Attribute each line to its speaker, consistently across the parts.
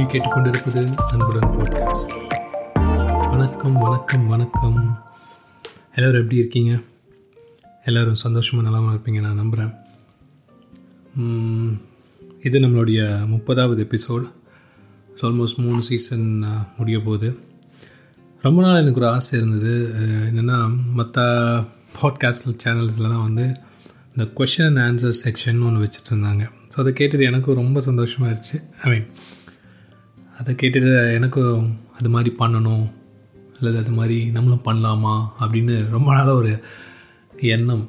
Speaker 1: நீங்கள் கேட்டுக்கொண்டிருப்பது அன்புடன் பாட்காஸ்ட் வணக்கம் வணக்கம் வணக்கம். எல்லோரும் எப்படி இருக்கீங்க? எல்லோரும் சந்தோஷமாக நல்லாமல் இருப்பீங்க நான் நம்புகிறேன் இது நம்மளுடைய முப்பதாவது எபிசோடு ஸோ ஆல்மோஸ்ட் மூணு சீசன் முடிய போகுது. ரொம்ப நாள் எனக்கு ஒரு ஆசை இருந்தது. என்னென்னா மற்ற பாட்காஸ்ட் சேனல்ஸ்லாம் வந்து இந்த கொஷின் அண்ட் ஆன்சர் செக்ஷன் ஒன்று வச்சுட்டு இருந்தாங்க. ஸோ அதை கேட்டது எனக்கும் ரொம்ப சந்தோஷமாக இருந்துச்சு. ஐ மீன் அதை கேட்டுட்டு எனக்கும் அது மாதிரி பண்ணணும் அல்லது அது மாதிரி நம்மளும் பண்ணலாமா அப்படின்னு ரொம்ப நாளாக ஒரு எண்ணம்.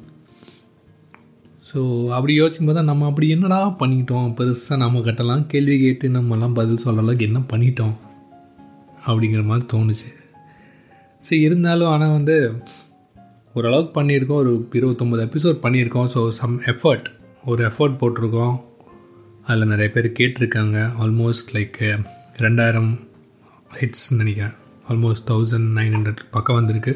Speaker 1: ஸோ அப்படி யோசிக்கும் போது நம்ம அப்படி என்னடா பண்ணிட்டோம்? பெருசாக நம்ம கிட்டலாம் கேள்வி கேட்டு நம்மலாம் பதில் சொல்கிற அளவுக்கு என்ன பண்ணிட்டோம்? அப்படிங்கிற மாதிரி தோணுச்சு. ஸோ இருந்தாலும் ஆனால் வந்து ஓரளவுக்கு பண்ணியிருக்கோம். ஒரு இருபத்தொம்பது எபிசோட் பண்ணியிருக்கோம். ஸோ சம் எஃபர்ட் ஒரு எஃபர்ட் போட்டிருக்கோம். அதில் நிறைய பேர் கேட்டிருக்காங்க. ஆல்மோஸ்ட் லைக் ரெண்டாயிரம் ஹிட்ஸ்ன்னு நினைக்கிறேன். ஆல்மோஸ்ட் தௌசண்ட் நைன் ஹண்ட்ரட் பக்கம் வந்திருக்கு.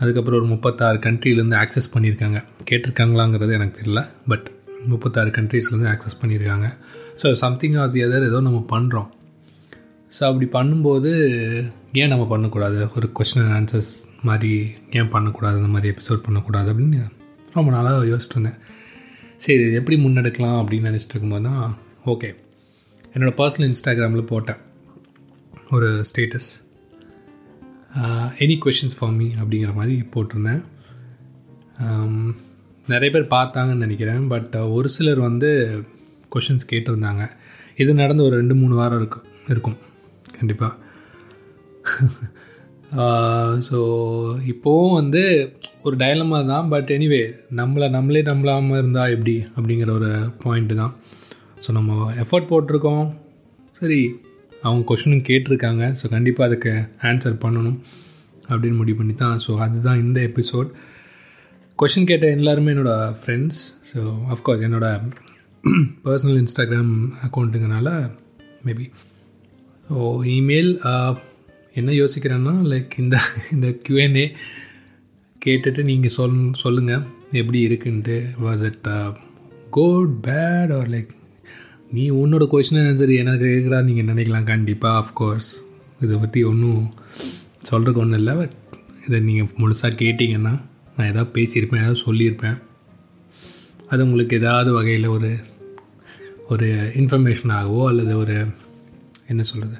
Speaker 1: அதுக்கப்புறம் ஒரு முப்பத்தாறு கண்ட்ரிலேருந்து ஆக்சஸ் பண்ணியிருக்காங்க. கேட்டிருக்காங்களாங்கிறது எனக்கு தெரியல. பட் முப்பத்தாறு கண்ட்ரீஸ்லேருந்து ஆக்சஸ் பண்ணியிருக்காங்க. So something or the other ஏதோ நம்ம பண்ணுறோம் ஸோ அப்படி பண்ணும்போது ஏன் நம்ம பண்ணக்கூடாது? ஒரு கொஸ்டின் அண்ட் ஆன்சர்ஸ் மாதிரி ஏன் பண்ணக்கூடாது? அந்த மாதிரி எபிசோட் பண்ணக்கூடாது அப்படின்னு ரொம்ப நாளாக யோசிச்சுட்டு இருந்தேன். சரி இது எப்படி முன்னெடுக்கலாம் அப்படின்னு நினச்சிட்டு இருக்கும்போது தான் ஓகே என்னோடய பர்சனல் இன்ஸ்டாகிராமில் போட்டேன். ஒரு status any questions for me அப்படிங்கிற மாதிரி போட்டிருந்தேன். நிறைய பேர் பார்த்தாங்கன்னு நினைக்கிறேன். பட் ஒரு சிலர் வந்து கொஷின்ஸ் கேட்டிருந்தாங்க. இது நடந்து ஒரு ரெண்டு மூணு வாரம் இருக்கும். இருக்கும் கண்டிப்பாக ஸோ இப்போவும் வந்து ஒரு டயலமாக தான். பட் எனிவே நம்மளை நம்மளே நம்பலாமல் இருந்தால் எப்படி அப்படிங்கிற ஒரு பாயிண்ட்டு தான். ஸோ நம்ம எஃபர்ட் போட்டிருக்கோம். சரி அவங்க கொஷினும் கேட்டிருக்காங்க. ஸோ கண்டிப்பாக அதுக்கு ஆன்சர் பண்ணணும் அப்படின்னு முடிவு பண்ணி தான் ஸோ அதுதான் இந்த எபிசோட் கொஷின் கேட்ட எல்லாருமே என்னோடய ஃப்ரெண்ட்ஸ் ஸோ அஃப்கோர்ஸ் என்னோடய பர்சனல் இன்ஸ்டாகிராம் அக்கௌண்ட்டுங்கனால மேபி ஸோ இமெயில் என்ன யோசிக்கிறேன்னா லைக் இந்த இந்த கியூஎன்ஏ கேட்டுட்டு நீங்கள் சொல் சொல்லுங்கள் எப்படி இருக்குன்ட்டு. Was it good bad or like நீ உன்னோட கொஷின் ஆன்சர் எனக்கு கேட்குறா நீங்கள் நினைக்கலாம். கண்டிப்பாக ஆஃப்கோர்ஸ் இதை பற்றி ஒன்றும் சொல்கிறதுக்கு ஒன்றும் இல்லை பட் இதை நீங்கள் முழுசாக கேட்டிங்கன்னா நான் எதாவது பேசியிருப்பேன் ஏதாவது சொல்லியிருப்பேன். அது உங்களுக்கு ஏதாவது வகையில் ஒரு ஒரு இன்ஃபர்மேஷனாகவோ அல்லது ஒரு என்ன சொல்கிறது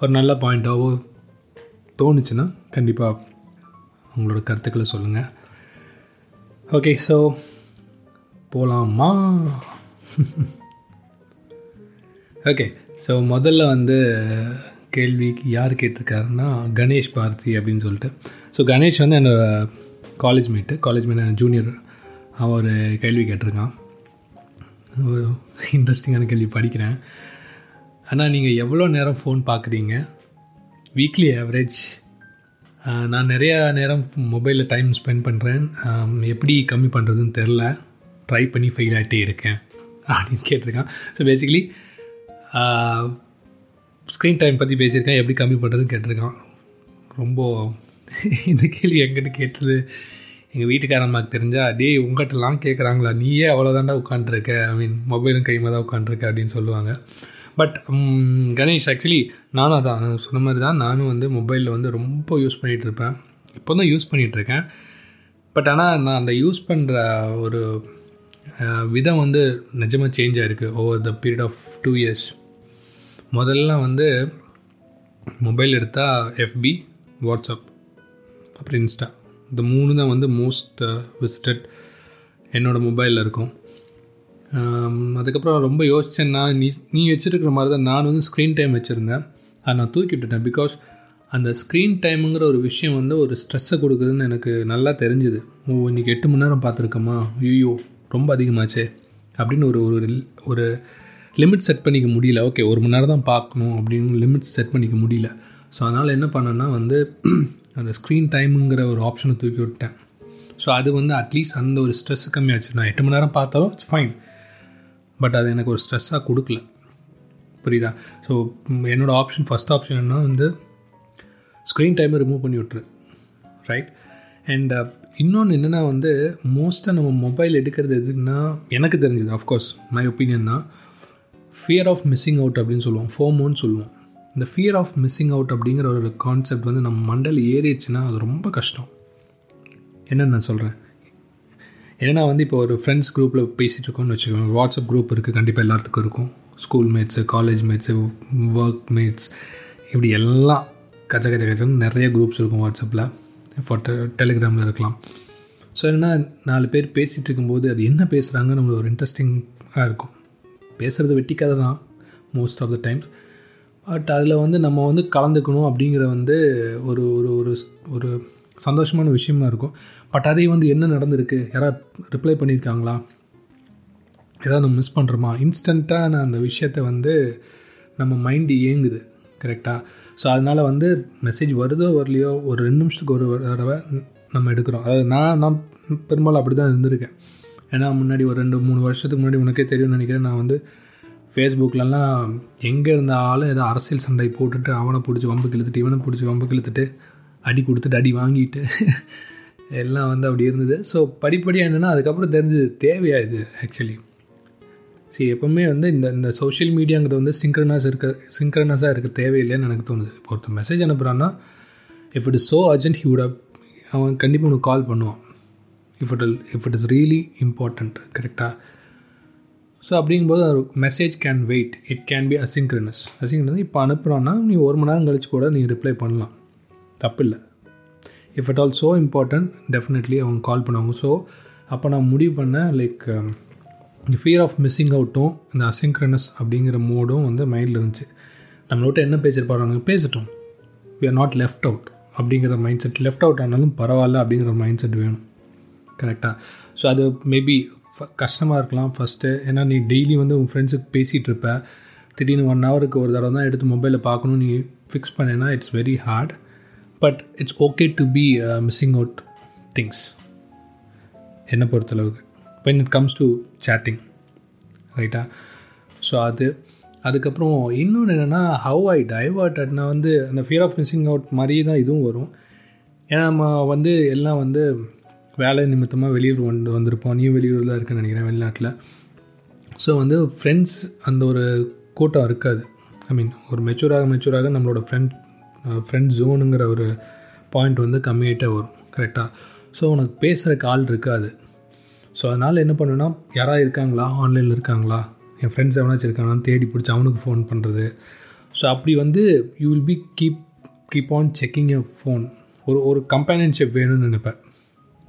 Speaker 1: ஒரு நல்ல பாயிண்ட்டாகவோ தோணுச்சுன்னா கண்டிப்பாக உங்களோட கருத்துக்களை சொல்லுங்கள் ஓகே ஸோ போகலாமா ஓகே ஸோ முதல்ல வந்து கேள்வி யார் கேட்டிருக்காருன்னா கணேஷ் பாரதி அப்படின்னு சொல்லிட்டு. ஸோ கணேஷ் வந்து என்னோடய college mate college mate junior அவன் ஒரு கேள்வி கேட்டிருக்கான். இன்ட்ரெஸ்டிங்கான கேள்வி படிக்கிறேன். ஆனால் நீங்கள் எவ்வளோ நேரம் ஃபோன் பார்க்குறீங்க? வீக்லி ஆவரேஜ் நான் நிறையா நேரம் மொபைலில் டைம் ஸ்பெண்ட் பண்ணுறேன் எப்படி கம்மி பண்ணுறதுன்னு தெரில ட்ரை பண்ணி ஃபெயில் ஆகிட்டே இருக்கேன். அப்படின்னு கேட்டிருக்கான். ஸோ பேசிக்கலி ஸ்க்ரீன் டைம் பற்றி பேசியிருக்கேன். எப்படி கம்மி பண்ணுறதுன்னு கேட்டிருக்கான். ரொம்ப இந்த கேள்வி எங்கிட்ட கேட்டது எங்கள் வீட்டுக்காரம்மாக்கு தெரிஞ்சால் டே உங்கள்கிட்டலாம் கேட்குறாங்களா நீயே அவ்வளோதாண்டா உட்காண்ட்ருக்க ஐ மீன் மொபைலும் கைமாக தான் உட்காண்ட்ருக்க அப்படின்னு சொல்லுவாங்க. பட் கணேஷ் ஆக்சுவலி நானும் அதான் சொன்ன மாதிரி தான் நானும் வந்து மொபைலில் வந்து ரொம்ப யூஸ் பண்ணிகிட்ருப்பேன் இப்போ தான் யூஸ் பண்ணிகிட்ருக்கேன் பட் ஆனால் நான் அந்த யூஸ் பண்ணுற ஒரு விதம் வந்து நிஜமாக சேஞ்ச் ஆகிருக்கு over the period of two years முதல்லாம் வந்து மொபைல் எடுத்தால் எஃபி வாட்ஸ்அப் அப்புறம் இன்ஸ்டா. இந்த மூணு தான் வந்து மோஸ்ட் விசிட்டட் என்னோடய மொபைலில் இருக்கும். அதுக்கப்புறம் ரொம்ப யோசித்தேன்னா நீ நீ வச்சுருக்கிற மாதிரி தான் நான் வந்து ஸ்க்ரீன் டைம் வச்சுருந்தேன். அதை நான் தூக்கிவிட்டுட்டேன் பிகாஸ் அந்த ஸ்க்ரீன் டைமுங்கிற ஒரு விஷயம் வந்து ஒரு ஸ்ட்ரெஸ்ஸை கொடுக்குதுன்னு எனக்கு நல்லா தெரிஞ்சுது. ஓ இன்றைக்கி எட்டு மணி நேரம் பார்த்துருக்கோமா? ஐயோ ரொம்ப அதிகமாச்சே அப்படின்னு ஒரு ஒரு ஒரு லிமிட் செட் பண்ணிக்க முடியல. ஓகே ஒரு மணி நேரம் தான் பார்க்கணும் அப்படின்னு லிமிட் செட் பண்ணிக்க முடியல. ஸோ அதனால் என்ன பண்ணேன்னா வந்து அந்த ஸ்க்ரீன் டைமுங்கிற ஒரு ஆப்ஷனை தூக்கி விட்டேன் ஸோ அது வந்து அட்லீஸ்ட் அந்த ஒரு ஸ்ட்ரெஸ் கம்மியாச்சு. நான் எட்டு மணி நேரம் பார்த்தாலும் இட்ஸ் ஃபைன் பட் அது எனக்கு ஒரு ஸ்ட்ரெஸ்ஸாக கொடுக்கல. புரியுதா? ஸோ என்னோடய ஆப்ஷன் ஃபஸ்ட் ஆப்ஷன் என்ன வந்து ஸ்க்ரீன் டைமை ரிமூவ் பண்ணி விட்ரு ரைட் அண்ட் uh, இன்னொன்று என்னென்னா வந்து மோஸ்ட்டாக நம்ம மொபைல் எடுக்கிறது எதுக்குன்னா எனக்கு தெரிஞ்சது ஆஃப்கோர்ஸ் மை ஒப்பீனியன் தான். ஃபியர் ஆஃப் மிஸ்ஸிங் அவுட் அப்படின்னு சொல்லுவோம். ஃபோமோன்னு சொல்லுவோம். இந்த ஃபியர் ஆஃப் மிஸ்ஸிங் அவுட் அப்படிங்கிற ஒரு கான்செப்ட் வந்து நம்ம மண்டல் ஏறிடுச்சுன்னா அது ரொம்ப கஷ்டம். என்னென்னு நான் சொல்கிறேன் ஏன்னா வந்து இப்போ ஒரு ஃப்ரெண்ட்ஸ் குரூப்பில் பேசிகிட்டு இருக்கோம்னு வச்சுக்கோங்க. வாட்ஸ்அப் குரூப் இருக்குது கண்டிப்பாக எல்லாத்துக்கும் இருக்கும். School mates college mates work mates இப்படி எல்லாம் கச்ச கச்ச கச்சன்னு நிறைய குரூப்ஸ் இருக்கும் வாட்ஸ்அப்பில் ஃபோட்டோ டெலிகிராமில் இருக்கலாம். ஸோ என்னென்னா நாலு பேர் பேசிகிட்டு இருக்கும்போது அது என்ன பேசுகிறாங்கன்னு நம்மளுக்கு ஒரு இன்ட்ரெஸ்டிங்காக இருக்கும். பேசுகிறது வெட்டிக்காத தான் most of the times but அதில் வந்து நம்ம வந்து கலந்துக்கணும் அப்படிங்கிற வந்து ஒரு ஒரு ஒரு ஒரு சந்தோஷமான விஷயமா இருக்கும். பட் அதே வந்து என்ன நடந்திருக்கு? யாராவது ரிப்ளை பண்ணியிருக்காங்களா ஏதாவது நம்ம மிஸ் பண்ணுறோமா இன்ஸ்டண்ட்டாக நான் அந்த விஷயத்த வந்து நம்ம மைண்டு இயங்குது கரெக்டாக ஸோ அதனால் வந்து மெசேஜ் வருதோ வரலையோ ஒரு ரெண்டு நிமிஷத்துக்கு ஒரு தடவை நம்ம எடுக்கிறோம். அதாவது நான் நான் பெரும்பாலும் அப்படி தான் இருந்திருக்கேன். ஏன்னா முன்னாடி ஒரு ரெண்டு மூணு வருஷத்துக்கு முன்னாடி உனக்கே தெரியும்னு நினைக்கிறேன். நான் வந்து ஃபேஸ்புக்கிலலாம் எங்கே இருந்தாலும் ஏதோ அரசியல் சண்டை போட்டுட்டு அவனை பிடிச்சி வம்பு இழுத்துட்டு இவனை பிடிச்சி வம்பு இழுத்துட்டு அடி கொடுத்துட்டு அடி வாங்கிட்டு எல்லாம் வந்து அப்படி இருந்தது. ஸோ படிப்படியாக என்னென்னா அதுக்கப்புறம் தெரிஞ்சது தேவையா இது ஆக்சுவலி சரி எப்போவுமே வந்து இந்த இந்த சோஷியல் மீடியாங்கிறது வந்து சிங்க்ரனஸ் இருக்க சிங்க்ரனஸாக இருக்க தேவையில்லைன்னு எனக்கு தோணுது. இப்போ ஒருத்தர் message அனுப்புகிறான்னா if it is so urgent he would அவன் கண்டிப்பாக உனக்கு கால் பண்ணுவான். If it if it is really important கரெக்டாக ஸோ அப்படிங்கும்போது ஒரு message can wait it can be asynchronous asynchronous இப்போ அனுப்புகிறோன்னா நீ ஒரு மணி நேரம் கழிச்சு கூட நீ ரிப்ளை பண்ணலாம். தப்பில்லை. If it all so important definitely அவங்க கால் பண்ணுவாங்க. ஸோ அப்போ நான் முடிவு பண்ணேன் லைக் um, இந்த ஃபியர் ஆஃப் மிஸ்ஸிங் அவுட்டும் இந்த அசிங்க்ரனஸ் அப்படிங்கிற மோடும் வந்து மைண்டில் இருந்துச்சு. நம்மளோட என்ன பேசியிருப்பாங்க பேசட்டும். We are not left out அப்படிங்கிற மைண்ட் செட் லெஃப்ட் அவுட் ஆனாலும் பரவாயில்ல அப்படிங்கிற மைண்ட் செட் வேணும். கரெக்டாக ஸோ அது மேபி கஷ்டமாக இருக்கலாம் ஃபஸ்ட்டு ஏன்னா நீ டெய்லி வந்து உன் ஃப்ரெண்ட்ஸுக்கு பேசிகிட்டு இருப்ப. திடீர்னு ஒன் ஹவருக்கு ஒரு தடவை தான் எடுத்து மொபைலில் பார்க்கணும் நீ ஃபிக்ஸ் பண்ணேன்னா it's very hard but it's okay to be missing out things என்னை பொறுத்தளவுக்கு. When it comes to chatting ரைட்டா ஸோ அது அதுக்கப்புறம் இன்னொன்று என்னென்னா ஹவ் ஐ டைவர்ட்டட்னா வந்து அந்த ஃபியர் ஆஃப் மிஸ்ஸிங் அவுட் மாதிரியே தான் இதுவும் வரும். ஏன்னா நம்ம வந்து எல்லாம் வந்து வேலை நிமித்தமாக வெளியூர் வந்து வந்திருப்போம். நீ வெளியூரில் தான் இருக்குன்னு நினைக்கிறேன் வெளிநாட்டில். ஸோ வந்து ஃப்ரெண்ட்ஸ் அந்த ஒரு கூட்டம் இருக்காது. ஐ மீன் ஒரு மெச்சூராக மெச்சூராக நம்மளோட ஃப்ரெண்ட் ஃப்ரெண்ட் ஜோனுங்கிற ஒரு பாயிண்ட் வந்து கம்மியாகிட்டே வரும். கரெக்டாக ஸோ உனக்கு பேசுகிறக்கு ஆள் இருக்காது. ஸோ அதனால் என்ன பண்ணுன்னா யாராவது இருக்காங்களா? ஆன்லைனில் இருக்காங்களா? என் ஃப்ரெண்ட்ஸ் எவனாச்சும் இருக்காங்களான்னு தேடி பிடிச்சி அவனுக்கு ஃபோன் பண்ணுறது ஸோ அப்படி வந்து you will be keep keep on checking a phone ஒரு ஒரு கம்பேனியன்ஷிப் வேணும்னு நினைப்பேன்.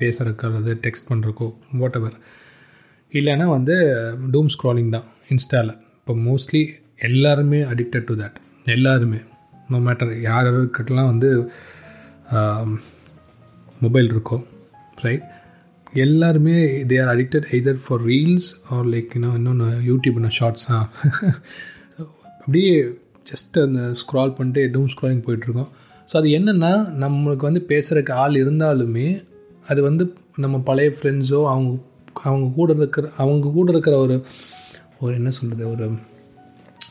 Speaker 1: பேசுகிறக்கோ அல்லது டெக்ஸ்ட் பண்ணுறக்கோ வாட் எவர் இல்லைன்னா வந்து டூம் ஸ்க்ராலிங் தான் இன்ஸ்டாவில் இப்போ மோஸ்ட்லி எல்லாருமே அடிக்டட் டு தேட் எல்லாருமே. நோ மேட்டர் யார் யாருக்கிட்டலாம் வந்து மொபைல் இருக்கோ ரைட் எல்லாருமே they are addicted either for reels or like இன்னும் இன்னொன்று யூடியூப்னா ஷார்ட்ஸா அப்படியே ஜஸ்ட் அந்த ஸ்க்ரால் பண்ணிட்டு டூம் ஸ்க்ராலிங் போயிட்டுருக்கோம் ஸோ அது என்னென்னா நம்மளுக்கு வந்து பேசுகிறக்கு ஆள் இருந்தாலுமே அது வந்து நம்ம பழைய ஃப்ரெண்ட்ஸோ அவங்க அவங்க கூட இருக்கிற அவங்க கூட இருக்கிற ஒரு ஒரு என்ன சொல்கிறது ஒரு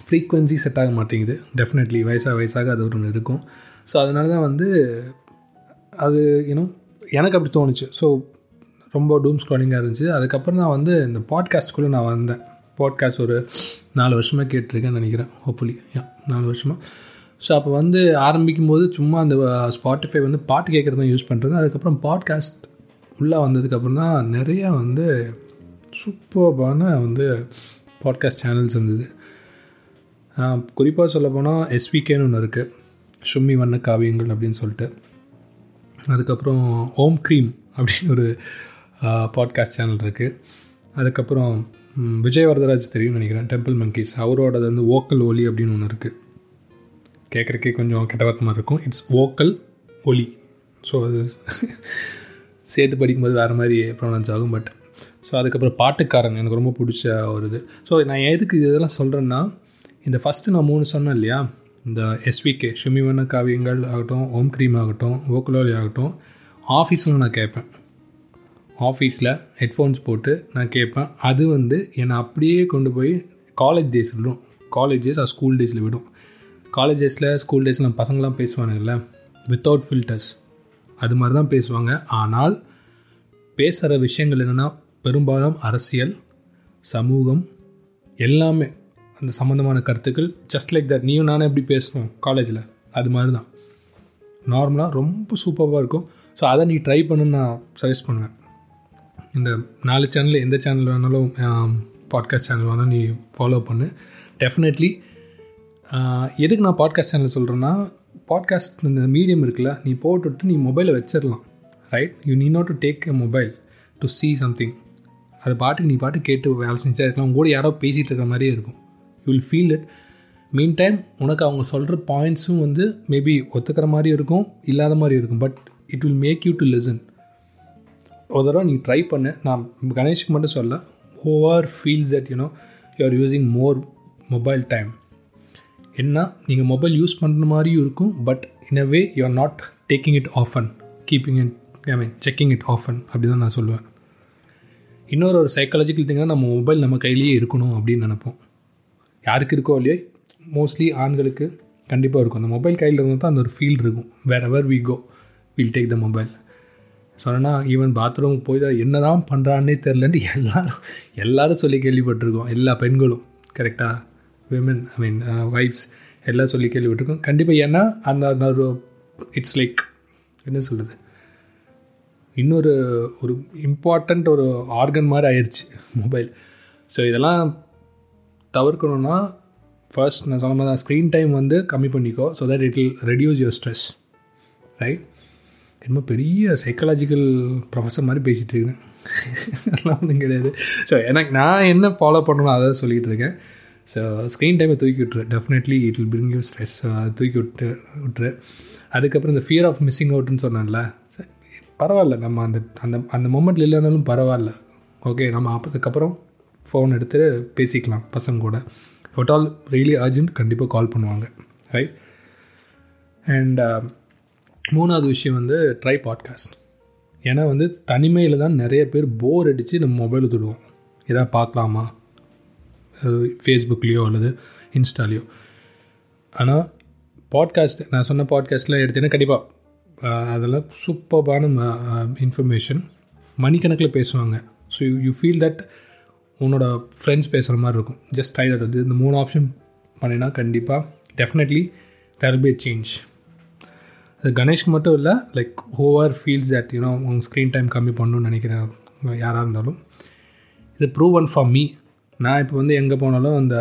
Speaker 1: ஃப்ரீக்குவென்சி செட் ஆக மாட்டேங்குது. டெஃபினெட்லி வயசாக வயசாக அது ஒன்று இருக்கும். ஸோ அதனால தான் வந்து அது இன்னும் எனக்கு அப்படி தோணுச்சு. ஸோ ரொம்ப டூம் ஸ்க்ராலிங்காக இருந்துச்சு. அதுக்கப்புறம் நான் வந்து இந்த பாட்காஸ்ட்குள்ளே நான் வந்தேன். பாட்காஸ்ட் ஒரு நாலு வருஷமாக கேட்டிருக்கேன்னு நினைக்கிறேன். ஹோப்ஃபுல்லி யா நாலு வருஷமாக ஸோ அப்போ வந்து ஆரம்பிக்கும் போது சும்மா அந்த ஸ்பாட்டிஃபை வந்து பாட்டு கேட்குறது தான் யூஸ் பண்ணுறது அதுக்கப்புறம் பாட்காஸ்ட் உள்ளே வந்ததுக்கப்புறம் தான் நிறையா வந்து சூப்பர்பான வந்து பாட்காஸ்ட் சேனல்ஸ் இருந்தது. குறிப்பாக சொல்ல போனால் எஸ்விகேன்னு ஒன்று இருக்குது சும்மி வண்ண காவியங்கள் அப்படின்னு சொல்லிட்டு. அதுக்கப்புறம் ஓம் க்ரீம் அப்படின்னு ஒரு பாட்காஸ்ட் சேனல் இருக்குது அதுக்கப்புறம் விஜய் வரதராஜ் தெரியும்னு நினைக்கிறேன். டெம்பிள் மங்கீஸ் அவரோடது வந்து ஓக்கல் ஒலி அப்படின்னு ஒன்று இருக்குது கேட்குறக்கே கொஞ்சம் கெட்டவத்தமாக இருக்கும். இட்ஸ் ஓக்கல் ஒலி. ஸோ அது சேர்த்து படிக்கும்போது வேறு மாதிரி ப்ரொனவுன்ஸ் ஆகும் பட் ஸோ அதுக்கப்புறம் பாட்டுக்காரன் எனக்கு ரொம்ப பிடிச்ச ஒரு இது. ஸோ நான் எதுக்கு இதெல்லாம் சொல்கிறேன்னா இந்த ஃபஸ்ட்டு நான் மூணு சொன்னேன் இல்லையா? இந்த எஸ்விகே ஷுமிவன காவியங்கள் ஆகட்டும் ஓம் க்ரீம் ஆகட்டும் ஓக்கலோலி ஆகட்டும் ஆஃபீஸில் நான் கேட்பேன். ஆஃபீஸில் ஹெட்ஃபோன்ஸ் போட்டு நான் கேட்பேன். அது வந்து என்னை அப்படியே கொண்டு போய் காலேஜ் டேஸ் விடும். காலேஜ் டேஸ் ஆர் ஸ்கூல் டேஸில் விடும். காலேஜ் டேஸில் ஸ்கூல் டேஸில் பசங்களாம் பேசுவானுங்கள்ல வித்தவுட் ஃபில்டர்ஸ் அது மாதிரி தான் பேசுவாங்க. ஆனால் பேசுகிற விஷயங்கள் என்னென்னா பெரும்பாலும் அரசியல் சமூகம் எல்லாமே அந்த சம்மந்தமான கருத்துக்கள் ஜஸ்ட் லைக் தட் நீயும் நானும் எப்படி பேசணும் காலேஜில் அது மாதிரி தான் நார்மலாக ரொம்ப சூப்பராக இருக்கும். ஸோ அதை நீ ட்ரை பண்ணுன்னு நான் சஜஸ்ட் பண்ணுவேன். இந்த நாலு சேனல் எந்த சேனல் வேணாலும் பாட்காஸ்ட் சேனல் வேணாலும் நீ ஃபாலோ பண்ணு. டெஃபினெட்லி எதுக்கு நான் பாட்காஸ்ட் சேனல் சொல்கிறேன்னா பாட்காஸ்ட் இந்த மீடியம் இருக்குல்ல நீ போட்டுவிட்டு நீ மொபைலை வச்சிடலாம் ரைட் யூ நீ not to take a mobile to see something அது பாட்டுக்கு நீ பாட்டு கேட்டு வேலை செஞ்சா இருக்கலாம். உங்க கூட யாரோ பேசிகிட்டு இருக்கிற மாதிரியே இருக்கும். You will feel it mean time உனக்கு அவங்க சொல்கிற பாயிண்ட்ஸும் வந்து மேபி ஒத்துக்கிற மாதிரி இருக்கும் இல்லாத மாதிரி இருக்கும். But it will make you to listen ஒரு தடவை நீ ட்ரை பண்ணு. நான் கணேஷுக்கு மட்டும் சொல்ல over feels that you know you are using more mobile time என்ன நீங்கள் மொபைல் யூஸ் பண்ணுற மாதிரியும் இருக்கும் but in a way you are not taking it often keeping it I mean checking it often அப்படி தான் நான் சொல்லுவேன். இன்னொரு ஒரு சைக்காலஜிக்கல் திங்காக நம்ம மொபைல் நம்ம கையிலேயே இருக்கணும் அப்படின்னு நினைப்போம். யாருக்கு இருக்கோ இல்லையோ மோஸ்ட்லி ஆண்களுக்கு கண்டிப்பாக இருக்கும். அந்த மொபைல் கையில் இருந்தால் தான் அந்த ஒரு ஃபீல் இருக்கும். Wherever we go will take the mobile சொன்னால் ஈவன் பாத்ரூம் போய் தான் என்ன தான் பண்ணுறான்னே தெரிலன்ட்டு எல்லாரும் எல்லாரும் சொல்லி கேள்விப்பட்டிருக்கோம். எல்லா பெண்களும் கரெக்டாக விமன் ஐ மீன் ஒய்ஃப்ஸ் எல்லாம் சொல்லி கேள்விப்பட்டிருக்கோம். கண்டிப்பாக ஏன்னா அந்த அந்த ஒரு இட்ஸ் லைக் என்ன சொல்கிறது இன்னொரு ஒரு இம்பார்ட்டண்ட் ஒரு ஆர்கன் மாதிரி ஆயிடுச்சு மொபைல் ஸோ இதெல்லாம் தவிர்க்கணுன்னா ஃபர்ஸ்ட் நான் சொன்ன மாதிரி ஸ்க்ரீன் டைம் வந்து கம்மி பண்ணிக்கோ so that it'll reduce your stress right என்னமோ பெரிய சைக்காலஜிக்கல் ப்ரொஃபஸர் மாதிரி பேசிகிட்டு இருக்கேன். அதெல்லாம் ஒன்றும் கிடையாது. ஸோ எனக்கு நான் என்ன ஃபாலோ பண்ணணும் அதை சொல்லிகிட்டு இருக்கேன். ஸோ ஸ்க்ரீன் டைமை தூக்கி விட்டுரு. Definitely it will bring you stress அதை தூக்கி விட்டு விட்டுரு. அதுக்கப்புறம் இந்த ஃபியர் ஆஃப் மிஸ்ஸிங் அவுட்னு சொன்னேன்ல. பரவாயில்ல. நம்ம அந்த அந்த அந்த மூமெண்ட்டில் இல்லைனாலும் பரவாயில்ல. ஓகே நம்ம அதுக்கப்புறம் ஃபோன் எடுத்து பேசிக்கலாம். பசங்க கூட. ஒட் ஆல் ரியலி அர்ஜென்ட் கண்டிப்பாக கால் பண்ணுவாங்க. ரைட் அண்ட் uh, மூணாவது விஷயம் வந்து ட்ரை பாட்காஸ்ட் ஏன்னா வந்து தனிமையில் தான் நிறைய பேர் போர் அடித்து நம்ம மொபைல் தொடுவோம். எதாவது பார்க்கலாமா? ஃபேஸ்புக்லேயோ அல்லது இன்ஸ்டாலேயோ ஆனால் பாட்காஸ்ட் நான் சொன்ன பாட்காஸ்ட்லாம் எடுத்தேன்னா கண்டிப்பாக அதெல்லாம் சூப்பர்பான இன்ஃபர்மேஷன் மணிக்கணக்கில் பேசுவாங்க. So you you feel that உன்னோட ஃப்ரெண்ட்ஸ் பேசுகிற மாதிரி இருக்கும். ஜஸ்ட் ட்ரை தட் இந்த மூணு ஆப்ஷன் பண்ணினா கண்டிப்பாக டெஃபினெட்லி தேர் பி சேஞ்ச் அது கணேஷ்க்கு மட்டும் இல்லை like over feels that you know உங்கள் ஸ்க்ரீன் டைம் கம்மி பண்ணணும்னு நினைக்கிறேன் யாராக இருந்தாலும் இது ப்ரூவ் ஒன் ஃபார் மீ நான் இப்போ வந்து எங்கே போனாலும் அந்த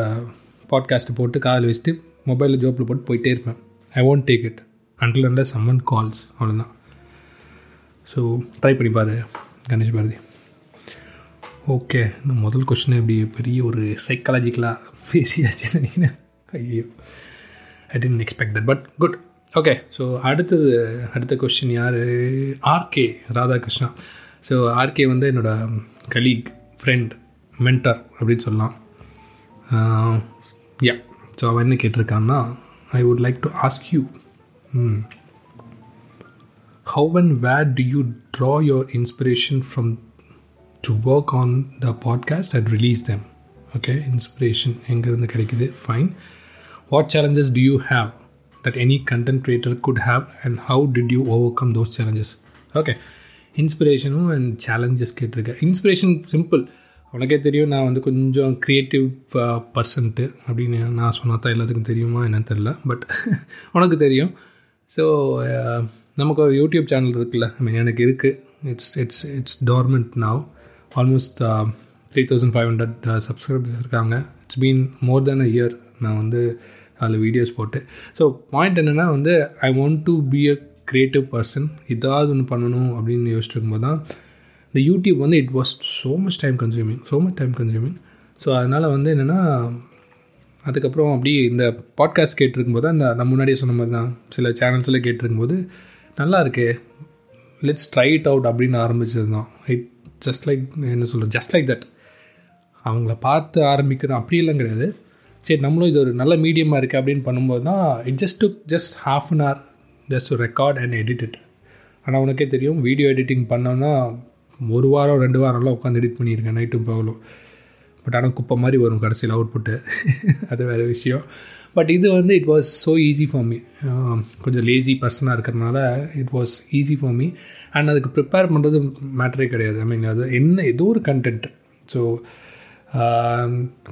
Speaker 1: பாட்காஸ்ட்டு போட்டு காதில் வச்சுட்டு மொபைலில் ஜோப்பில் போட்டு போயிட்டே இருப்பேன். I won't take it until under summon calls அவ்வளோதான் ஸோ ட்ரை பண்ணி பாரு கணேஷ் பாரதி. ஓகே நான் முதல் கொஷின் எப்படி பெரிய ஒரு சைக்காலஜிக்கலாக பேசியாச்சு நினைக்கிறேன். ஐயோ I didn't expect that but good okay so அடுத்தது அடுத்த கொஷின் யார்? ஆர்கே ராதாகிருஷ்ணா. ஸோ ஆர்கே வந்து என்னோடய கலீக் ஃப்ரெண்ட் மென்டர் அப்படின்னு சொல்லலாம். யா ஸோ அவன் என்ன கேட்டிருக்கான்னா I would like to ask you how and where do you draw your inspiration from to work on the podcast and release them okay inspiration எங்கேருந்து கிடைக்குது? Fine what challenges do you have that any content creator could have and how did you overcome those challenges? Okay இன்ஸ்பிரேஷனும் and challenges கேட்டிருக்கேன் inspiration simple உனக்கே தெரியும் நான் வந்து கொஞ்சம் creative percent அப்படின்னு நான் சொன்னால் தான் எல்லாத்துக்கும் தெரியுமா என்னன்னு தெரில பட் உனக்கு தெரியும். ஸோ நமக்கு ஒரு யூடியூப் சேனல் இருக்குல்ல. ஐ மீன் எனக்கு இருக்குது it's it's it's torment now almost three thousand five hundred subscribers இருக்காங்க. It's been more then a year நான் வந்து அதில் வீடியோஸ் போட்டு. ஸோ பாயிண்ட் என்னென்னா வந்து I want to be a creative person ஏதாவது ஒன்று பண்ணணும் அப்படின்னு யோசிச்சிருக்கும்போது தான் இந்த யூடியூப் வந்து it was so much time consuming so much time consuming so அதனால் வந்து என்னென்னா அதுக்கப்புறம் அப்படியே இந்த பாட்காஸ்ட் கேட்டிருக்கும்போது அந்த நான் முன்னாடியே சொன்ன மாதிரி தான் சில சேனல்ஸில் கேட்டிருக்கும்போது நல்லா லெட்ஸ் ட்ரை இட் அவுட் அப்படின்னு ஆரம்பிச்சது தான். இட் ஜஸ்ட் லைக் என்ன சொல்கிறது ஜஸ்ட் லைக் தட் அவங்கள பார்த்து ஆரம்பிக்கிறோம் அப்படியெல்லாம் கிடையாது. சரி நம்மளும் இது ஒரு நல்ல மீடியமாக இருக்குது அப்படின்னு பண்ணும்போது தான் it just took just half an hour just to record and edit it ஆனால் உனக்கே தெரியும் வீடியோ எடிட்டிங் பண்ணோன்னா ஒரு வாரம் ரெண்டு வாரம்லாம் உட்காந்து எடிட் பண்ணியிருக்கேன் நைட்டும் பகலும். பட் ஆனால் குப்பை மாதிரி வரும் கடைசியில் அவுட்புட்டு அது வேறு விஷயம். பட் இது வந்து it was so easy for me கொஞ்சம் லேசி பர்சனாக இருக்கிறதுனால it was easy for me and அதுக்கு ப்ரிப்பேர் பண்ணுறது மேட்டரே கிடையாது. ஐ மீன் அது என்ன ஏதோ ஒரு கண்டென்ட் ஸோ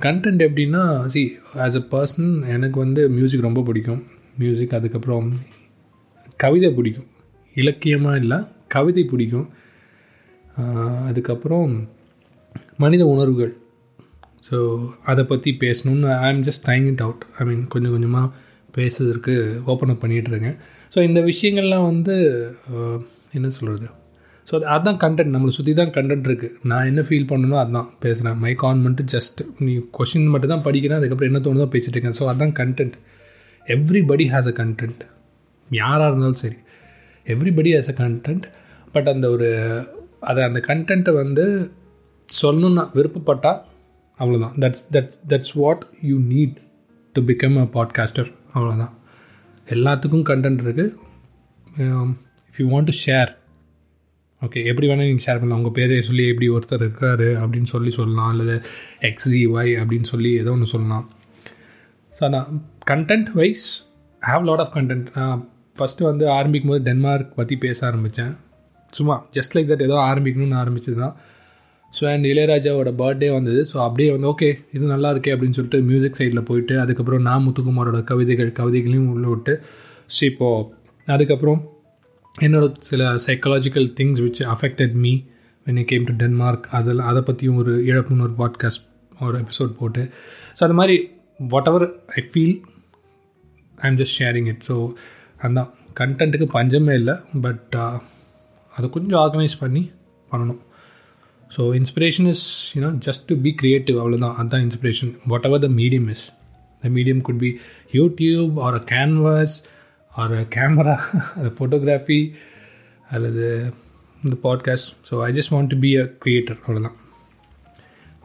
Speaker 1: கண்டென்ட் எப்படின்னா சி ஆஸ் அ பர்சன் எனக்கு வந்து மியூசிக் ரொம்ப பிடிக்கும். மியூசிக் அதுக்கப்புறம் கவிதை பிடிக்கும். இலக்கியமாக இல்லை கவிதை பிடிக்கும். அதுக்கப்புறம் மனித உணர்வுகள். ஸோ அதை பற்றி பேசணும்னு I am just trying it out I mean கொஞ்சம் கொஞ்சமாக பேசுறதுக்கு ஓப்பன் அப் பண்ணிகிட்ருக்கேன் ஸோ இந்த விஷயங்கள்லாம் வந்து என்ன சொல்கிறது ஸோ அது அதுதான் கண்டென்ட் நம்மளை சுற்றி தான் கண்டென்ட் இருக்குது நான் என்ன ஃபீல் பண்ணணும் அதுதான் பேசுகிறேன் மை கான் மட்டும் ஜஸ்ட் நீ கொஷின் மட்டும் தான் படிக்கிறேன் அதுக்கப்புறம் என்ன தோணுதோ பேசிகிட்டு இருக்கேன். ஸோ அதுதான் content everybody has a content யாராக இருந்தாலும் சரி. Everybody has a content but அந்த ஒரு அதை அந்த கண்டென்ட்டை வந்து சொல்லணுன்னா விருப்பப்பட்டால் அவ்வளோதான் that's that's that's what you need to become a podcaster அவ்வளோதான் எல்லாத்துக்கும் கண்டென்ட் இருக்குது if you want to share okay எப்படி வேணால் நீங்கள் ஷேர் பண்ணலாம். உங்கள் பேரை சொல்லி எப்படி ஒருத்தர் இருக்கார் அப்படின்னு சொல்லி சொல்லலாம். அல்லது எக்ஸி ஒய் அப்படின்னு சொல்லி ஏதோ ஒன்று சொல்லலாம். ஸோ அதான். Content wise have lot of content நான் ஃபஸ்ட்டு வந்து ஆரம்பிக்கும் போது டென்மார்க் பற்றி பேச ஆரம்பித்தேன் சும்மா ஜஸ்ட் லைக் தட் ஏதோ ஆரம்பிக்கணும்னு ஆரம்பிச்சது தான் ஸோ அண்ட் இளையராஜாவோட பர்த்டே வந்தது. ஸோ அப்படியே வந்து ஓகே இது நல்லா இருக்கே அப்படின்னு சொல்லிட்டு மியூசிக் சைடில் போயிட்டு அதுக்கப்புறம் நான் முத்துக்குமாரோட கவிதைகள் கவிதைகளையும் உள்ளே விட்டு ஸோ இப்போது அதுக்கப்புறம் என்னோட சில psychological things which affected me when I came to Denmark அதில் அதை பற்றியும் ஒரு இழப்புன்னு ஒரு பாட்காஸ்ட் ஒரு எபிசோட் போட்டு. ஸோ அது மாதிரி what ever I feel I am just sharing it so அந்த கண்டென்ட்டுக்கு பஞ்சமே இல்லை பட் அதை கொஞ்சம் ஆர்கனைஸ் பண்ணி பண்ணணும். So inspiration is you know just to be creative அவ்வளோதான் அதுதான் inspiration what ever the medium is the medium could be YouTube or a canvas or a camera அது ஃபோட்டோகிராஃபி அல்லது இந்த podcast so I just want to be a creator அவ்வளோதான்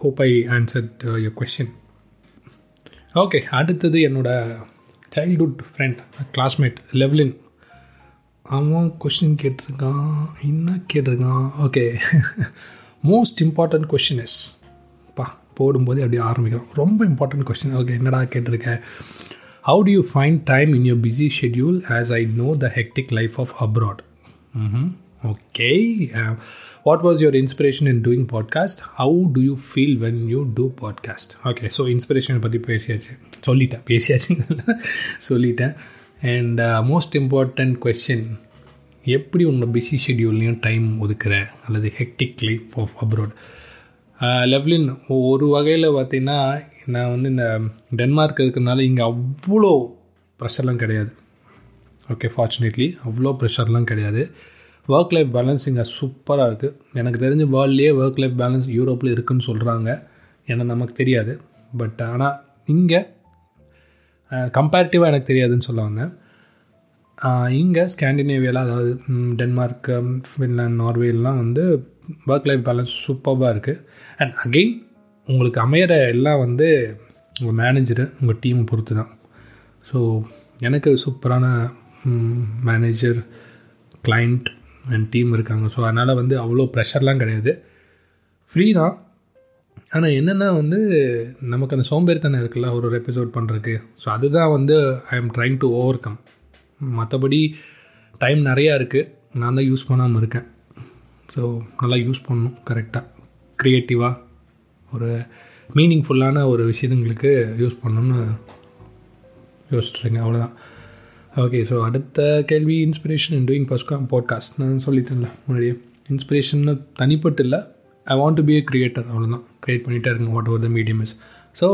Speaker 1: hope I answered your question okay அடுத்தது என்னோடய childhood friend classmate லெவ்லின் அவன் question கேட்டிருக்கான் என்ன கேட்டிருக்கான்? Okay most important question is பா போடும்போது அப்படியே ஆரம்பிக்கிறோம். ரொம்ப இம்பார்ட்டன்ட் கொஷின் ஓகே என்னடா கேட்டிருக்கேன் how do you find time in your busy schedule as I know the hectic life of abroad okay what was your inspiration in doing podcast how do you feel when you do podcast okay so இன்ஸ்பிரேஷனை பற்றி பேசியாச்சு. சொல்லிட்டேன் பேசியாச்சு சொல்லிட்டேன். And most important question எப்படி உன்னோட busy ஷெட்யூல்லையும் time ஒதுக்குற? அல்லது hectic life of abroad லெவ்லின் ஒரு வகையில் பார்த்திங்கன்னா நான் வந்து இந்த டென்மார்க் இருக்கிறதுனால இங்கே அவ்வளோ ப்ரெஷர்லாம் கிடையாது. ஓகே ஃபார்ச்சுனேட்லி அவ்வளோ ப்ரெஷர்லாம் கிடையாது. ஒர்க் லைஃப் பேலன்ஸ் இங்கே சூப்பராக இருக்குது எனக்கு தெரிஞ்ச வேர்ல்ட்லேயே ஒர்க் லைஃப் பேலன்ஸ் யூரோப்பில் இருக்குதுன்னு சொல்கிறாங்க ஏன்னா நமக்கு தெரியாது. பட் ஆனால் இங்கே கம்பேரிட்டிவாக எனக்கு தெரியாதுன்னு சொல்ல வந்தேன். இங்கே ஸ்காண்டினேவியாவில் அதாவது டென்மார்க் ஃபின்லாண்ட் நார்வேலாம் வந்து ஒர்க் லைஃப் பேலன்ஸ் சூப்பராக இருக்குது அண்ட் அகெயின் உங்களுக்கு அமையிற எல்லாம் வந்து உங்கள் மேனேஜரு உங்கள் டீமை பொறுத்து தான் ஸோ எனக்கு சூப்பரான மேனேஜர் கிளைண்ட் அண்ட் டீம் இருக்காங்க. ஸோ அதனால் வந்து அவ்வளோ ப்ரெஷர்லாம் கிடையாது. ஃப்ரீ தான். ஆனால் என்னென்னா வந்து நமக்கு அந்த சோம்பேறித்தனம் இருக்குல்ல ஒரு ஒரு எபிசோட் பண்ணுறதுக்கு ஸோ அதுதான் வந்து I am trying to overcome மற்றபடி டைம் நிறையா இருக்குது நான் தான் யூஸ் பண்ணாமல் இருக்கேன். ஸோ நல்லா யூஸ் பண்ணணும் கரெக்டாக க்ரியேட்டிவாக ஒரு மீனிங்ஃபுல்லான ஒரு விஷயங்களுக்கு யூஸ் பண்ணணும்னு யோசிச்சுருங்க அவ்வளோதான் ஓகே ஸோ அடுத்த கேள்வி இன்ஸ்பிரேஷன் இன் டூயிங் பஸ்கா பாட்காஸ்ட் நான் சொல்லிட்டேன்ல முன்னாடியே. இன்ஸ்பிரேஷன் தனிப்பட்டு இல்லை I want to be a creator அவ்வளோதான் க்ரியேட் பண்ணிகிட்டே இருங்க what ever the medium is so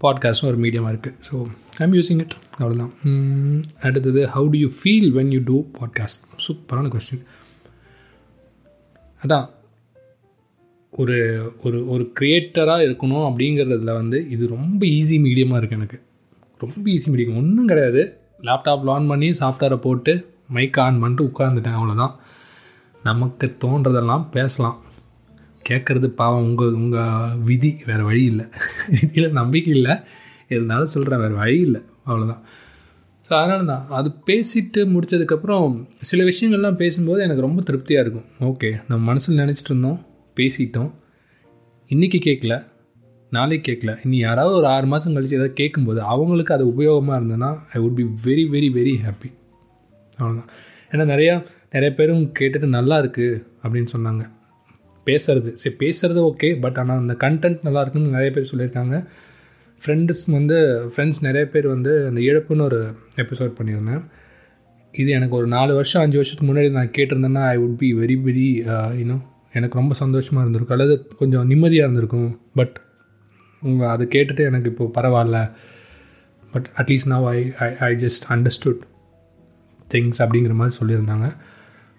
Speaker 1: பாட்காஸ்ட்டும் ஒரு மீடியமாக இருக்குது ஸோ ஐம் யூஸிங் இட் அவ்வளோதான் அடுத்தது how do you feel when you do podcast சூப்பரான கொஸ்டின் அதான் ஒரு ஒரு ஒரு க்ரியேட்டராக இருக்கணும் அப்படிங்கிறதுல வந்து இது ரொம்ப ஈஸி மீடியமாக இருக்குது எனக்கு. ரொம்ப ஈஸி மீடியம் ஒன்றும் கிடையாது. லேப்டாப் ஆன் பண்ணி சாஃப்ட்வேரை போட்டு மைக் ஆன் பண்ணிட்டு உட்காந்துட்டேன் அவ்வளோதான் நமக்கு தோன்றதெல்லாம் பேசலாம். கேட்குறது பாவம் உங்கள் உங்கள் விதி வேறு வழி இல்லை. விதியில் நம்பிக்கை இல்லை. இருந்தாலும் சொல்கிறேன் வேறு வழி இல்லை. அவ்வளோதான் ஸோ அதனால தான் அது பேசிட்டு முடித்ததுக்கப்புறம் சில விஷயங்கள்லாம் பேசும்போது எனக்கு ரொம்ப திருப்தியாக இருக்கும். ஓகே நம்ம மனசில் நினச்சிட்டு இருந்தோம் பேசிட்டோம். இன்றைக்கி கேட்கல நாளைக்கு கேட்கல இனி யாராவது ஒரு ஆறு மாதம் கழித்து எதாவது கேட்கும்போது அவங்களுக்கு அது உபயோகமாக இருந்ததுன்னா I would be very very very happy அவ்வளோதான் ஏன்னா நிறையா நிறைய பேரும் கேட்டுட்டு நல்லா இருக்குது அப்படின்னு சொன்னாங்க. பேசுறது. சரி பேசுறது ஓகே பட் ஆனால் அந்த கண்டென்ட் நல்லா இருக்குன்னு நிறைய பேர் சொல்லியிருக்காங்க. ஃப்ரெண்ட்ஸ் வந்து ஃப்ரெண்ட்ஸ் நிறைய பேர் வந்து அந்த இழப்புன்னு ஒரு எபிசோட் பண்ணியிருந்தேன். இது எனக்கு ஒரு நாலு வருஷம் அஞ்சு வருஷத்துக்கு முன்னாடி நான் கேட்டிருந்தேன்னா I would be very very you know எனக்கு ரொம்ப சந்தோஷமாக இருந்திருக்கும். அல்லது கொஞ்சம் நிம்மதியாக இருந்திருக்கும். பட் உங்கள் அதை கேட்டுட்டு எனக்கு இப்போ பரவாயில்ல. But at least now I I I just understood things அப்படிங்கிற மாதிரி சொல்லியிருந்தாங்க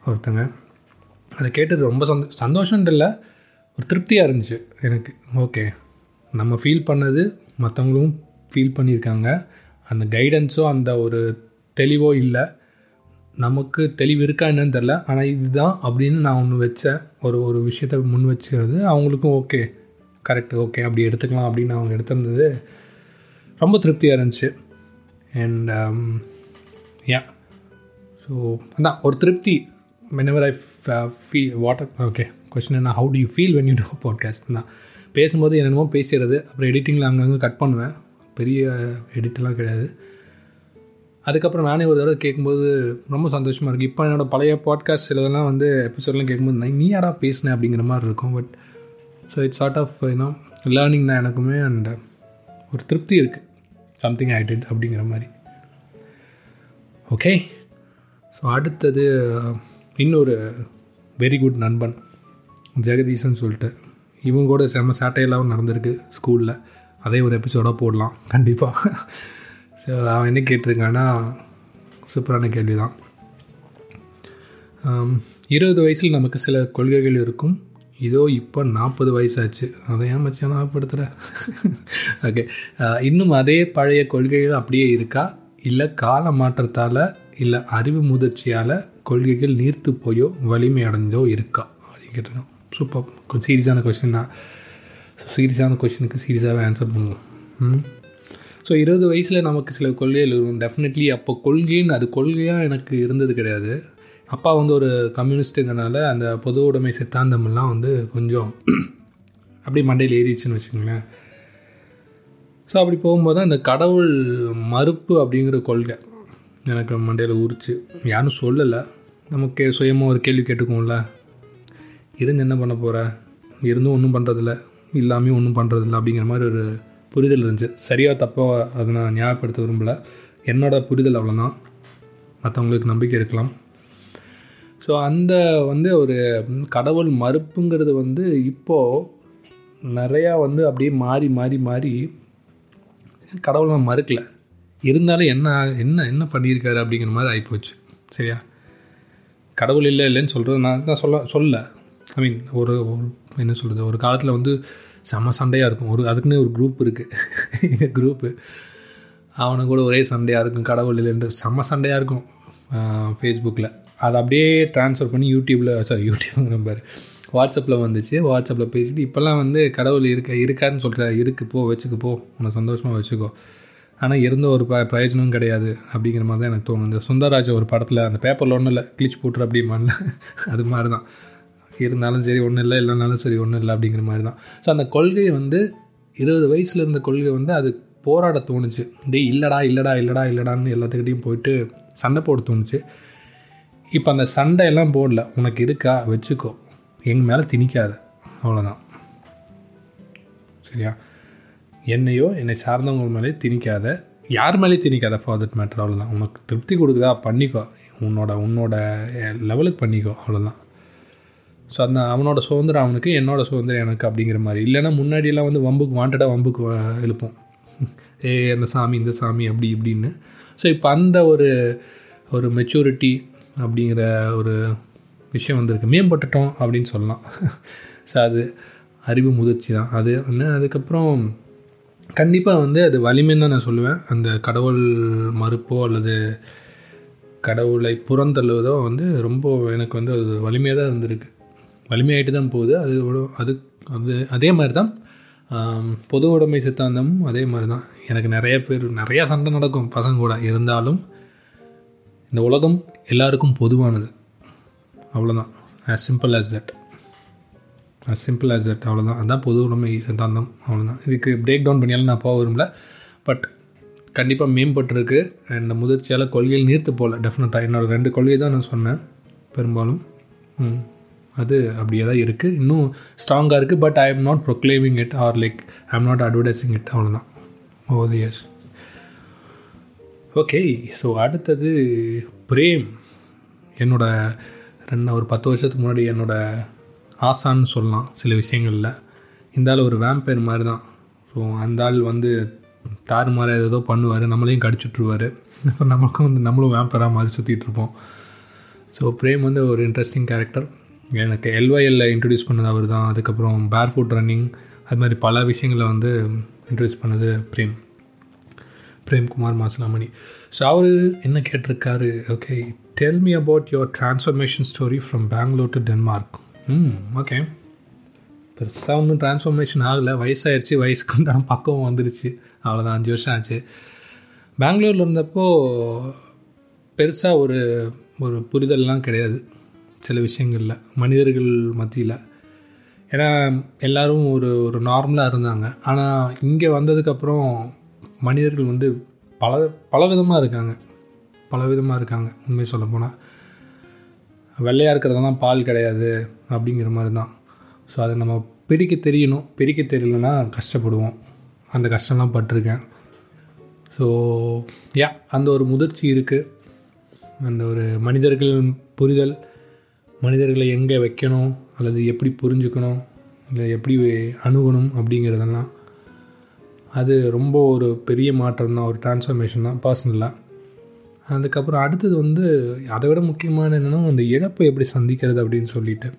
Speaker 1: ஒருத்தங்க. அதை கேட்டது ரொம்ப சந்தோ சந்தோஷம்ன்ற இல்லை ஒரு திருப்தியாக இருந்துச்சு எனக்கு. ஓகே நம்ம ஃபீல் பண்ணது மற்றவங்களும் ஃபீல் பண்ணியிருக்காங்க. அந்த கைடன்ஸோ அந்த ஒரு தெளிவோ இல்லை. நமக்கு தெளிவு இருக்கா என்னன்னு தெரில ஆனால் இதுதான் அப்படின்னு நான் ஒன்று வச்சேன் ஒரு ஒரு விஷயத்தை முன் வச்சுக்கிறது. அவங்களுக்கும் ஓகே கரெக்ட் ஓகே அப்படி எடுத்துக்கலாம் அப்படின்னு அவங்க எடுத்திருந்தது. ரொம்ப திருப்தியாக இருந்துச்சு. அண்ட் யா ஸோ அதான் ஒரு திருப்தி. Whenever I feel water okay question என்ன? How do you feel when you do podcast தான் பேசும்போது என்னென்னமோ பேசுகிறது அப்புறம் எடிட்டிங்கில் அங்கங்கே கட் பண்ணுவேன். பெரிய எடிட்டெலாம் கிடையாது. அதுக்கப்புறம் நானே ஒரு தடவை கேட்கும்போது ரொம்ப சந்தோஷமாக இருக்குது இப்போ என்னோடய பழைய பாட்காஸ்ட் சிலதெல்லாம் வந்து எபிசோட்லாம் கேட்கும்போது நான் நீ யாரா பேசினேன் அப்படிங்கிற மாதிரி இருக்கும். But so it's sort of you know learning தான் எனக்குமே. அண்ட் ஒரு திருப்தி இருக்குது சம்திங் ஐ டிட் அப்படிங்கிற மாதிரி. ஓகே ஸோ அடுத்தது இன்னொரு வெரி குட் நண்பன். ஜெகதீஷன் சொல்லிட்டு இவங்க கூட செம்ம சாட்டையெல்லாம் நடந்திருக்கு ஸ்கூலில் அதே ஒரு எபிசோடாக போடலாம். கண்டிப்பாக ஸோ அவன் என்ன கேட்டிருக்கான்னா சூப்பரான கேள்வி தான் இருபது வயசில் நமக்கு சில கொள்கைகள் இருக்கும். இதோ இப்போ நாற்பது வயசாச்சு. அதை ஏன் மச்சான் ஞாபகப்படுத்துகிற ஓகே இன்னும் அதே பழைய கொள்கைகள் அப்படியே இருக்கா? இல்லை கால மாற்றத்தால் இல்லை அறிவு முதிர்ச்சியால் கொள்கைகள் நீர்த்து போயோ வலிமை அடைஞ்சோ இருக்கா? அப்படின்னு கேட்டிருக்கோம். சூப்பர் கொஞ்சம் சீரியஸான கொஷின் தான். சீரியஸான கொஷினுக்கு சீரியஸாகவே ஆன்சர் பண்ணுவோம். ஸோ இருபது வயசில் நமக்கு சில கொள்கைகள் இருக்கும் டெஃபினெட்லி அப்போ கொள்கைன்னு அது கொள்கையாக எனக்கு இருந்தது கிடையாது. அப்பா வந்து ஒரு கம்யூனிஸ்ட்டுங்கிறனால அந்த பொது உடைமை சித்தாந்தமெல்லாம் வந்து கொஞ்சம் அப்படியே மண்டையில் ஏறிடுச்சுன்னு வச்சுங்களேன் ஸோ அப்படி போகும்போது அந்த கடவுள் மறுப்பு அப்படிங்கிற கொள்கை எனக்கு மண்டையில் உரிச்சு யாரும் சொல்லலை. நமக்கு சுயமாக ஒரு கேள்வி கேட்டுக்குவோம்ல. இருந்து என்ன பண்ண போகிற இருந்தும் ஒன்றும் பண்ணுறதில்ல இல்லாமல் ஒன்றும் பண்ணுறதில்ல அப்படிங்கிற மாதிரி ஒரு புரிதல் இருந்துச்சு. சரியாக தப்பாக அதை நான் ஞாபகப்படுத்த விரும்பலை. என்னோடய புரிதல் அவ்வளோதான் மற்றவங்களுக்கு நம்பிக்கை இருக்கலாம். ஸோ அந்த வந்து ஒரு கடவுள் மறுப்புங்கிறது வந்து இப்போது நிறையா வந்து அப்படியே மாறி மாறி மாறி கடவுள் நான் மறுக்கலை. இருந்தாலும் என்ன என்ன என்ன பண்ணியிருக்காரு அப்படிங்கிற மாதிரி ஆகிப்போச்சு சரியா? கடவுள் இல்லை இல்லைன்னு சொல்கிறது நான் தான் சொல்ல சொல்ல ஐ மீன் ஒரு என்ன சொல்கிறது ஒரு காலத்தில் வந்து செம சண்டையாக இருக்கும். ஒரு அதுக்குன்னு ஒரு குரூப் இருக்குது எங்கள் குரூப்பு அவனை கூட ஒரே சண்டையாக இருக்கும். கடவுள் இல்லைன்ற செம்ம சண்டையாக இருக்கும். ஃபேஸ்புக்கில் அதை அப்படியே ட்ரான்ஸ்ஃபர் பண்ணி யூடியூப்பில் சாரி யூடியூப் நம்பர் வாட்ஸ்அப்பில் வந்துச்சு. வாட்ஸ்அப்பில் பேசிட்டு இப்போல்லாம் வந்து கடவுள் இருக்க இருக்காருன்னு சொல்கிற இருக்கு போ வச்சுக்கு போ. உன்னை சந்தோஷமாக வச்சுக்கோ. ஆனால் இருந்த ஒரு ப பிரயோஜனமும் கிடையாது அப்படிங்கிற மாதிரி தான் எனக்கு தோணும் இந்த சுந்தரராஜ ஒரு படத்தில் அந்த பேப்பரில் ஒன்றும் இல்லை கிழிச்சு போட்டுரு அப்படிமான்ல அது மாதிரி தான் இருந்தாலும் சரி ஒன்றும் இல்லை இல்லைனாலும் சரி ஒன்றும் இல்லை அப்படிங்கிற மாதிரி தான் ஸோ அந்த கொள்கை வந்து இருபது வயசில் இருந்த கொள்கை வந்து அது போராட தோணுச்சு. டே இல்லைடா இல்லைடா இல்லைடா இல்லைடான்னு எல்லாத்துக்கிட்டையும் போயிட்டு சண்டை போட தோணுச்சு. இப்போ அந்த சண்டையெல்லாம் போடல. உனக்கு இருக்கா? வச்சுக்கோ. எங்கள் மேலே திணிக்காது. அவ்வளோதான் சரியா? என்னையோ என்னை சார்ந்தவங்க மேலே திணிக்காத யார் மேலேயும் திணிக்காத ஃபார் தட் மேட்டர் அவ்வளோதான் உனக்கு திருப்தி கொடுக்குதா? பண்ணிக்கோ. உன்னோட உன்னோட லெவலுக்கு பண்ணிக்கோ. அவ்வளோதான் ஸோ அந்த அவனோட சுதந்திரம் அவனுக்கு என்னோட சுதந்திரம் எனக்கு அப்படிங்கிற மாதிரி. இல்லைன்னா முன்னாடியெல்லாம் வந்து வம்புக்கு வாண்டடாக வம்புக்கு எழுப்போம் ஏ அந்த சாமி இந்த சாமி அப்படி இப்படின்னு. ஸோ இப்போ அந்த ஒரு ஒரு மெச்சூரிட்டி அப்படிங்கிற ஒரு விஷயம் வந்திருக்கு. மேம்பட்டுட்டோம் அப்படின்னு சொல்லலாம். ஸோ அது அறிவு முதிர்ச்சி தான். அது ஒன்று அதுக்கப்புறம் கண்டிப்பாக வந்து அது வலிமைன்னு தான் நான் சொல்லுவேன். அந்த கடவுள் மறுப்போ அல்லது கடவுளை புறந்தள்ளுவதோ வந்து ரொம்ப எனக்கு வந்து அது வலிமையாக தான் இருந்திருக்கு. வலிமையாயிட்டு தான் போகுது. அது அது அது அதே மாதிரி தான் பொது உடைமை சித்தாந்தமும் அதே மாதிரி தான் எனக்கு நிறைய பேர் நிறையா சண்டை நடக்கும் பசங்க கூட. இருந்தாலும் இந்த உலகம் எல்லாருக்கும் பொதுவானது. அவ்வளோதான் as simple as that as simple as that அவ்வளோதான் அதுதான் பொது உடைமை சித்தாந்தம். அவ்வளோதான் இதுக்கு பிரேக் டவுன் பண்ணியாலும் நான் போக விரும்பல. பட் கண்டிப்பாக மேம்பட்டுருக்கு அண்ட் முதிர்ச்சியால் கொள்கையில் நீர்த்து போகல. டெஃபினட்டாக என்னோடய ரெண்டு கொள்கை தான் நான் சொன்னேன். பெரும்பாலும். ம். அது அப்படியே தான் இருக்குது இன்னும் ஸ்ட்ராங்காக இருக்குது but I am not proclaiming it or like I am not advertising it அவ்வளோதான் ஓ எஸ் ஓகே ஸோ அடுத்தது பிரேம். என்னோட ரெண்டு ஒரு பத்து வருஷத்துக்கு முன்னாடி என்னோடய ஆசான்னு சொல்லலாம் சில விஷயங்களில். இந்த ஆள் ஒரு வேம்பயர் மாதிரி தான் ஸோ அந்த ஆள் வந்து தார் மாதிரி ஏதோ பண்ணுவார் நம்மளையும் கடிச்சுட்ருவார். அப்புறம் நம்மளுக்கும் வந்து நம்மளும் வேம்பராக மாதிரி சுற்றிட்டு இருப்போம். ஸோ பிரேம் வந்து ஒரு இன்ட்ரெஸ்டிங் கேரக்டர் எனக்கு எல்ஒஎல்ல இன்ட்ரடியூஸ் பண்ணது அவர் தான் அதுக்கப்புறம் பேர் ஃபுட் ரன்னிங் அது மாதிரி பல விஷயங்களை வந்து இன்ட்ரடியூஸ் பண்ணது பிரேம். பிரேம்குமார் மாசனாமணி ஸோ அவர் என்ன கேட்டிருக்காரு? Okay tell me about your transformation story from Bangalore to Denmark hmm okay பெருசாக ஒன்றும் ட்ரான்ஸ்ஃபர்மேஷன் ஆகலை. வயசாகிடுச்சு வயசுக்குண்டான பக்கம் வந்துருச்சு. அவ்வளோதான் அஞ்சு வருஷம் ஆச்சு. பெங்களூரில் இருந்தப்போ பெருசாக ஒரு ஒரு புரிதல்லாம் கிடையாது. சில விஷயங்களில் மனிதர்கள் மத்தியில். ஏன்னா எல்லோரும் ஒரு ஒரு நார்மலாக இருந்தாங்க. ஆனால் இங்கே வந்ததுக்கப்புறம் மனிதர்கள் வந்து பல பல விதமாக இருக்காங்க. பல விதமாக இருக்காங்க உண்மை சொல்ல போனால் வெள்ளையாக இருக்கிறதெல்லாம் பால் கிடையாது. அப்படிங்கிற மாதிரி தான் ஸோ அதை நம்ம பிரிக்க தெரியணும். பிரிக்க தெரியலனா கஷ்டப்படுவோம். அந்த கஷ்டம்லாம் பட்டிருக்கேன். ஸோ யா அந்த ஒரு முதிர்ச்சி இருக்குது அந்த ஒரு மனிதர்கள் புரிதல் மனிதர்களை எங்கே வைக்கணும் அல்லது எப்படி புரிஞ்சுக்கணும் இல்லை எப்படி அணுகணும் அப்படிங்கிறதெல்லாம். அது ரொம்ப ஒரு பெரிய மாற்றம் தான் ஒரு டிரான்ஸ்ஃபர்மேஷன் தான் பர்சனலாக அதுக்கப்புறம் அடுத்தது வந்து அதை விட முக்கியமான என்னென்னா அந்த இழப்பை எப்படி சந்திக்கிறது அப்படின்னு சொல்லிட்டு.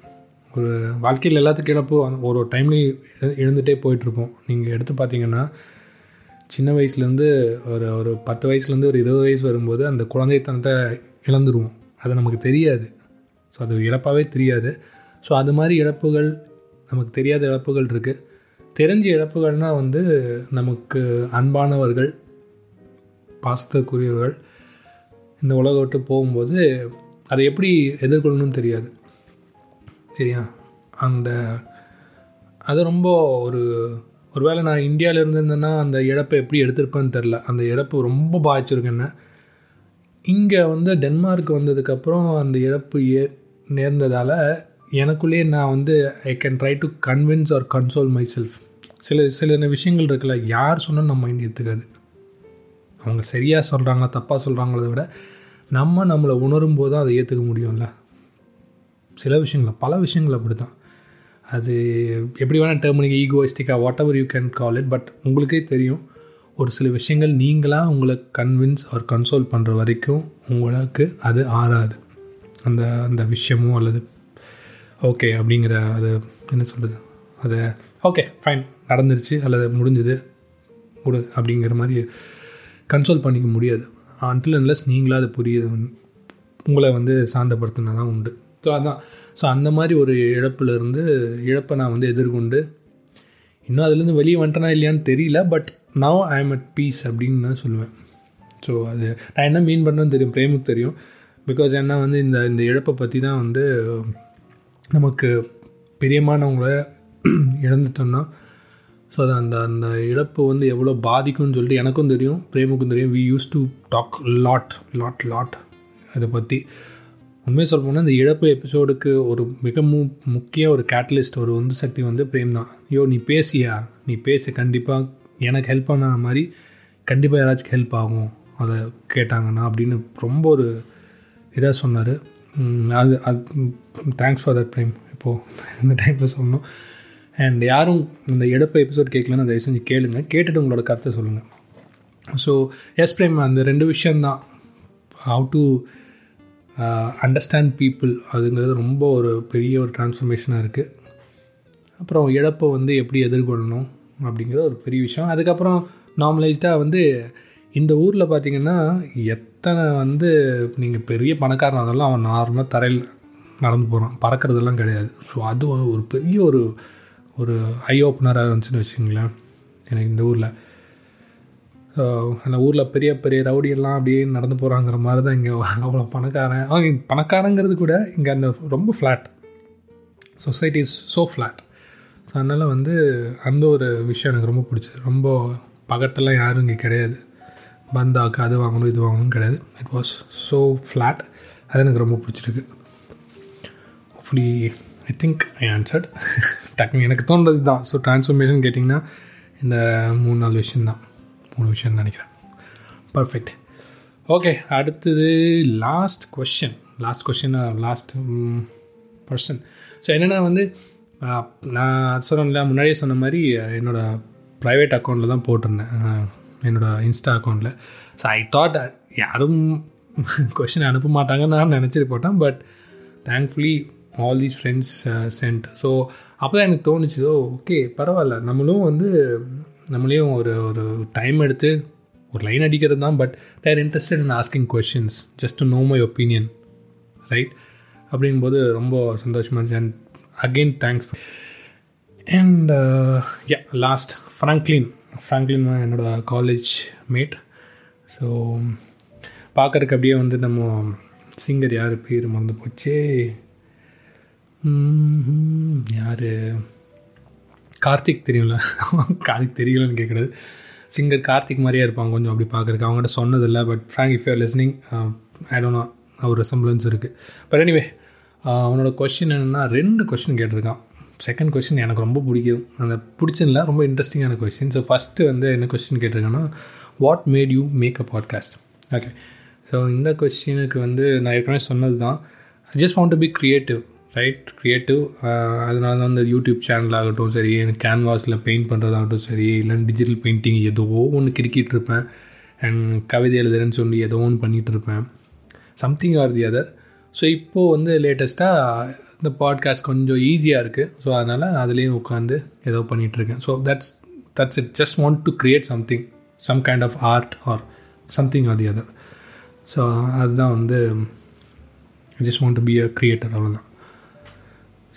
Speaker 1: ஒரு வாழ்க்கையில் எல்லாத்துக்கும் இழப்போ ஒரு ஒரு டைம்லேயும் எழுந்துகிட்டே போயிட்டுருப்போம். நீங்கள் எடுத்து பார்த்தீங்கன்னா சின்ன வயசுலேருந்து ஒரு ஒரு பத்து வயசுலேருந்து ஒரு இருபது வயசு வரும்போது அந்த குழந்தைத்தனத்தை இழந்துருவோம். அது நமக்கு தெரியாது. ஸோ அது இழப்பாகவே தெரியாது. ஸோ அது மாதிரி இழப்புகள் நமக்கு தெரியாத இழப்புகள் இருக்குது தெரிஞ்ச இழப்புகள்னால் வந்து நமக்கு அன்பானவர்கள் பாசத்துக்குரியவர்கள் இந்த உலக விட்டு போகும்போது அதை எப்படி எதிர்கொள்ளணும்னு தெரியாது. சரியா அந்த அது ரொம்ப ஒரு ஒருவேளை நான் இந்தியாவில் இருந்திருந்தேன்னா அந்த இழப்பை எப்படி எடுத்திருப்பேன்னு தெரில அந்த இழப்பு ரொம்ப பாதிச்சிருக்கு என்ன. இங்கே வந்து டென்மார்க் வந்ததுக்கப்புறம் அந்த இழப்பு ஏ நேர்ந்ததால் எனக்குள்ளேயே நான் வந்து I can try to convince or console myself சில சில விஷயங்கள் இருக்குல்ல யார் சொன்னால் நம்ம மைண்ட் ஏற்றுக்காது அவங்க சரியாக சொல்கிறாங்க தப்பாக சொல்கிறாங்களத விட நம்ம நம்மளை உணரும் போது தான் அதை ஏற்றுக்க முடியும்ல. சில விஷயங்கள பல விஷயங்கள் அப்படி தான் அது எப்படி வேணால் டேர்ம் நீங்கள் ஈகோயிஸ்டிக்காக what ever you can call it but உங்களுக்கே தெரியும் ஒரு சில விஷயங்கள் நீங்களாக உங்களை கன்வின்ஸ் ஆர் கன்சோல் பண்ணுற வரைக்கும் உங்களுக்கு அது ஆறாது. அந்த அந்த விஷயமோ அல்லது ஓகே அப்படிங்கிற அது என்ன சொல்கிறது அதை ஓகே ஃபைன் நடந்துருச்சு அல்லது முடிஞ்சுது முடு அப்படிங்கிற மாதிரி கன்சோல் பண்ணிக்க முடியாது. அன்டில் அன்லஸ் நீங்களாக அது புரியுது உங்களை வந்து சாந்தப்படுத்தினா தான் உண்டு. ஸோ அதான். ஸோ அந்த மாதிரி ஒரு இழப்புலேருந்து இழப்பை நான் வந்து எதிர்கொண்டு இன்னும் அதுலேருந்து வெளியே வந்துட்டேனா இல்லையான்னு தெரியல but now I am at peace அப்படின்னு நான் சொல்லுவேன். ஸோ அது நான் என்ன மீன் பண்ணேன்னு தெரியும் பிரேமுக்கு தெரியும். பிகாஸ் என்ன வந்து இந்த இந்த இழப்பை பற்றி தான் வந்து நமக்கு பிரியமானவங்கள இழந்துட்டோம்னா ஸோ அது அந்த அந்த இழப்பு வந்து எவ்வளோ பாதிக்கும்னு சொல்லிட்டு எனக்கும் தெரியும் பிரேமுக்கும் தெரியும். We use to talk lot lot lot அதை பற்றி உண்மையை சொல்ல போனால் இந்த இழப்பு எபிசோடுக்கு ஒரு மிக மு முக்கிய ஒரு கேட்டலிஸ்ட் ஒரு உந்து சக்தி வந்து பிரேம் தான். ஐயோ நீ பேசியா? நீ பேசு கண்டிப்பாக எனக்கு ஹெல்ப் பண்ண மாதிரி கண்டிப்பாக யாராச்சும் ஹெல்ப் ஆகும். அதை கேட்டாங்கன்னா அப்படின்னு ரொம்ப ஒரு இதாக சொன்னார். அது அது தேங்க்ஸ் ஃபார் தட் பிரேம். இப்போது இந்த டைமில் சொன்னோம் அண்ட் யாரும் இந்த இழப்பு எபிசோட் கேட்கலன்னு தயவு செஞ்சு கேளுங்க. கேட்டுட்டு உங்களோட கருத்தை சொல்லுங்கள் ஸோ எஸ் பிரேம் அந்த ரெண்டு விஷயந்தான் ஹவு டு அண்டர்ஸ்டாண்ட் பீப்புள் அதுங்கிறது ரொம்ப ஒரு பெரிய ஒரு டிரான்ஸ்ஃபர்மேஷனாக இருக்குது அப்புறம் இழப்பை வந்து எப்படி எதிர்கொள்ளணும் அப்படிங்கிறது ஒரு பெரிய விஷயம். அதுக்கப்புறம் நார்மலைஸ்டாக வந்து இந்த ஊரில் பார்த்திங்கன்னா எத்தனை வந்து நீங்கள் பெரிய பணக்காரன் அதெல்லாம் அவன் நார்மலாக தரையில் நடந்து போகிறான் பறக்கிறதெல்லாம் கிடையாது. ஸோ அது ஒரு பெரிய ஒரு ஒரு ஐ ஓப்பனராக இருந்துச்சுன்னு வச்சுங்களேன் எனக்கு இந்த ஊரில். அந்த ஊரில் பெரிய பெரிய ரவுடியெல்லாம் அப்படியே நடந்து போகிறாங்கிற மாதிரி தான் இங்கே அவ்வளோ பணக்காரன். அவங்க பணக்காரங்கிறது கூட இங்கே அந்த ரொம்ப flat society is so flat so அதனால் வந்து அந்த ஒரு விஷயம் எனக்கு ரொம்ப பிடிச்சது. ரொம்ப பகட்டெல்லாம் யாரும் இங்கே கிடையாது. பந்தாக்கு அது வாங்கணும் இது வாங்கணும் கிடையாது. இட் வாஸ் ஸோ ஃப்ளாட் அது எனக்கு ரொம்ப பிடிச்சிருக்கு. Hopefully I think I answered டக்குனு எனக்கு தோன்றது தான் ஸோ ட்ரான்ஸ்ஃபர்மேஷன் கேட்டிங்கன்னா இந்த மூணு நாலு விஷயந்தான் மூணு விஷயம் நினைக்கிறேன். பர்ஃபெக்ட் ஓகே அடுத்தது last question last question last person so என்னென்னா வந்து நான் சொன்னேன்ல முன்னாடியே சொன்ன மாதிரி என்னோடய ப்ரைவேட் அக்கௌண்ட்டில் தான் போட்டிருந்தேன். என்னோடய இன்ஸ்டா அக்கௌண்ட்டில் ஸோ ஐ தாட் யாரும் கொஷின் அனுப்ப மாட்டாங்கன்னு நான் நினச்சிட்டு போட்டேன். But thankfully all these friends sent so அப்போ தான் எனக்கு தோணுச்சு ஓ ஓகே பரவாயில்ல. நம்மளும் வந்து நம்மளையும் ஒரு ஒரு டைம் எடுத்து ஒரு லைன் அடிக்கிறது தான் but there interested in asking questions just to know my opinion right அப்படிங்கும்போது ரொம்ப சந்தோஷமாக இருந்துச்சு. And again thanks and yeah last Franklin Franklin என்னோட காலேஜ் மேட் ஸோ பார்க்குறக்கு அப்படியே வந்து நம்ம சிங்கர் யார்? பேர் மறந்து போச்சே. யார்? கார்த்திக் தெரியும்ல கார்த்திக் தெரியலன்னு கேட்குறது சிங்கர் கார்த்திக் மாதிரியே இருப்பாங்க கொஞ்சம் அப்படி பார்க்குறக்கு அவங்ககிட்ட சொன்னதில்லை but frank if you are listening I don't know ஒரு ரெசம்பிளன்ஸ் இருக்குது பட் எனிவே அவனோட கொஷின் என்னென்னா ரெண்டு கொஷின் கேட்டிருக்கான். செகண்ட் கொஷின் எனக்கு ரொம்ப பிடிக்கும். அந்த பிடிச்சில்ல ரொம்ப இன்ட்ரெஸ்டிங்கான கொஷின் ஸோ ஃபஸ்ட்டு வந்து என்ன question கேட்டிருக்கேன்னா what made you make a podcast okay so இந்த கொஷினுக்கு வந்து நான் ஏற்கனவே சொன்னது தான் I just want to be creative right creative அதனால தான் அந்த யூடியூப் சேனல் ஆகட்டும் சரி எனக்கு கேன்வாஸில் பெயிண்ட் பண்ணுறதாகட்டும் சரி இல்லை டிஜிட்டல் பெயிண்டிங் ஏதோ ஒன்று கிறுக்கிட்டு இருப்பேன். அண்ட் கவிதை எழுதுறேன்னு சொல்லி ஏதோ ஒன்று பண்ணிகிட்டு இருப்பேன். Something or the other so இப்போது வந்து லேட்டஸ்ட்டாக இந்த பாட்காஸ்ட் கொஞ்சம் ஈஸியாக இருக்குது ஸோ அதனால் அதுலேயும் உட்காந்து ஏதோ பண்ணிகிட்ருக்கேன் so that's that's it just want to create something some kind of art or something or the other so அதுதான் வந்து just want to be a creator அவ்வளோதான்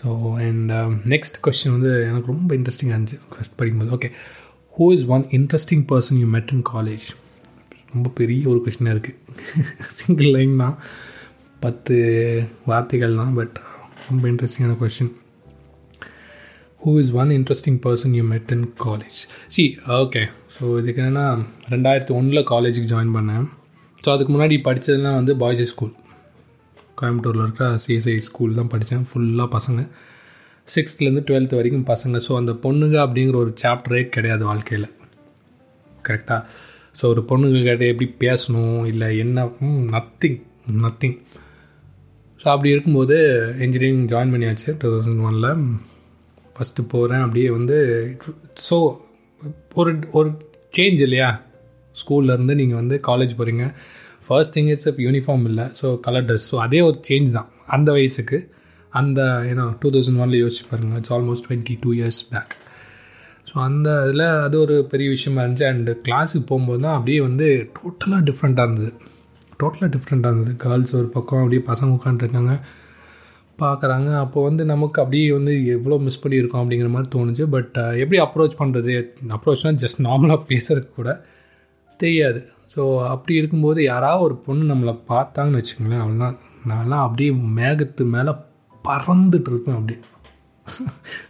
Speaker 1: ஸோ அண்ட் நெக்ஸ்ட் கொஸ்டின் வந்து எனக்கு ரொம்ப இன்ட்ரெஸ்டிங்காக இருந்துச்சு. ஃபஸ்ட் படிக்கும்போது. Okay who is one interesting person you met in college ரொம்ப பெரிய ஒரு கொஷினாக இருக்குது சிங்கிள் லைன் தான். பத்து வார்த்தைகள் தான் பட் ரொம்ப இன்ட்ரெஸ்டிங்கான question who is one interesting person you met in college see okay so இதுக்கு என்னென்னா ரெண்டாயிரத்தி ஒன்றில் காலேஜுக்கு ஜாயின் பண்ணேன். ஸோ அதுக்கு முன்னாடி படித்ததுலாம் வந்து பாய்ஸ் ஸ்கூல் கோயம்புத்தூரில் இருக்கிற சிஎஸ்ஐ ஸ்கூல் தான் படித்தேன் ஃபுல்லாக பசங்க. சிக்ஸ்த்லேருந்து டுவெல்த் வரைக்கும் பசங்க. ஸோ அந்த பொண்ணுங்க அப்படிங்கிற ஒரு சாப்டரே கிடையாது வாழ்க்கையில். கரெக்டாக ஸோ ஒரு பொண்ணுங்கக்கிட்ட எப்படி பேசணும்? இல்லை என்ன? நத்திங் நத்திங் ஸோ அப்படி இருக்கும்போது இன்ஜினியரிங் ஜாயின் பண்ணியாச்சு டூ தௌசண்ட் ஒனில் ஃபஸ்ட்டு போகிறேன் அப்படியே வந்து ஸோ ஒரு ஒரு சேஞ்ச் இல்லையா? ஸ்கூல்லேருந்து நீங்கள் வந்து காலேஜ் போகிறீங்க ஃபர்ஸ்ட் திங் இட்ஸ் யூனிஃபார்ம் இல்லை. ஸோ கலர் ட்ரெஸ் ஸோ அதே ஒரு சேஞ்ச் தான். அந்த வயசுக்கு அந்த ஏன்னா டூ தௌசண்ட் ஒனில் யோசிச்சு பாருங்கள் it's almost twenty two years back so அந்த இதில் அது ஒரு பெரிய விஷயமா இருந்துச்சு. அண்டு கிளாஸுக்கு போகும்போது தான் அப்படியே வந்து டோட்டலாக டிஃப்ரெண்ட்டாக இருந்தது. டோட்டலாக டிஃப்ரெண்ட்டாக இருந்தது. கேர்ள்ஸ் ஒரு பக்கம் அப்படியே பசங்க உட்காந்துருக்காங்க பார்க்குறாங்க. அப்போ வந்து நமக்கு அப்படியே வந்து எவ்வளோ மிஸ் பண்ணியிருக்கோம் அப்படிங்கிற மாதிரி தோணுச்சு. பட் எப்படி அப்ரோச் பண்ணுறது அப்ரோச்னால் ஜஸ்ட் நார்மலாக பேசுறதுக்கு கூட தெரியாது. ஸோ அப்படி இருக்கும்போது யாராவது ஒரு பொண்ணு நம்மளை பார்த்தாங்கன்னு வச்சுக்கோங்களேன் அவள்லாம் நான்லாம் அப்படியே மேகத்து மேலே பறந்துட்டு இருப்பேன் அப்படியே.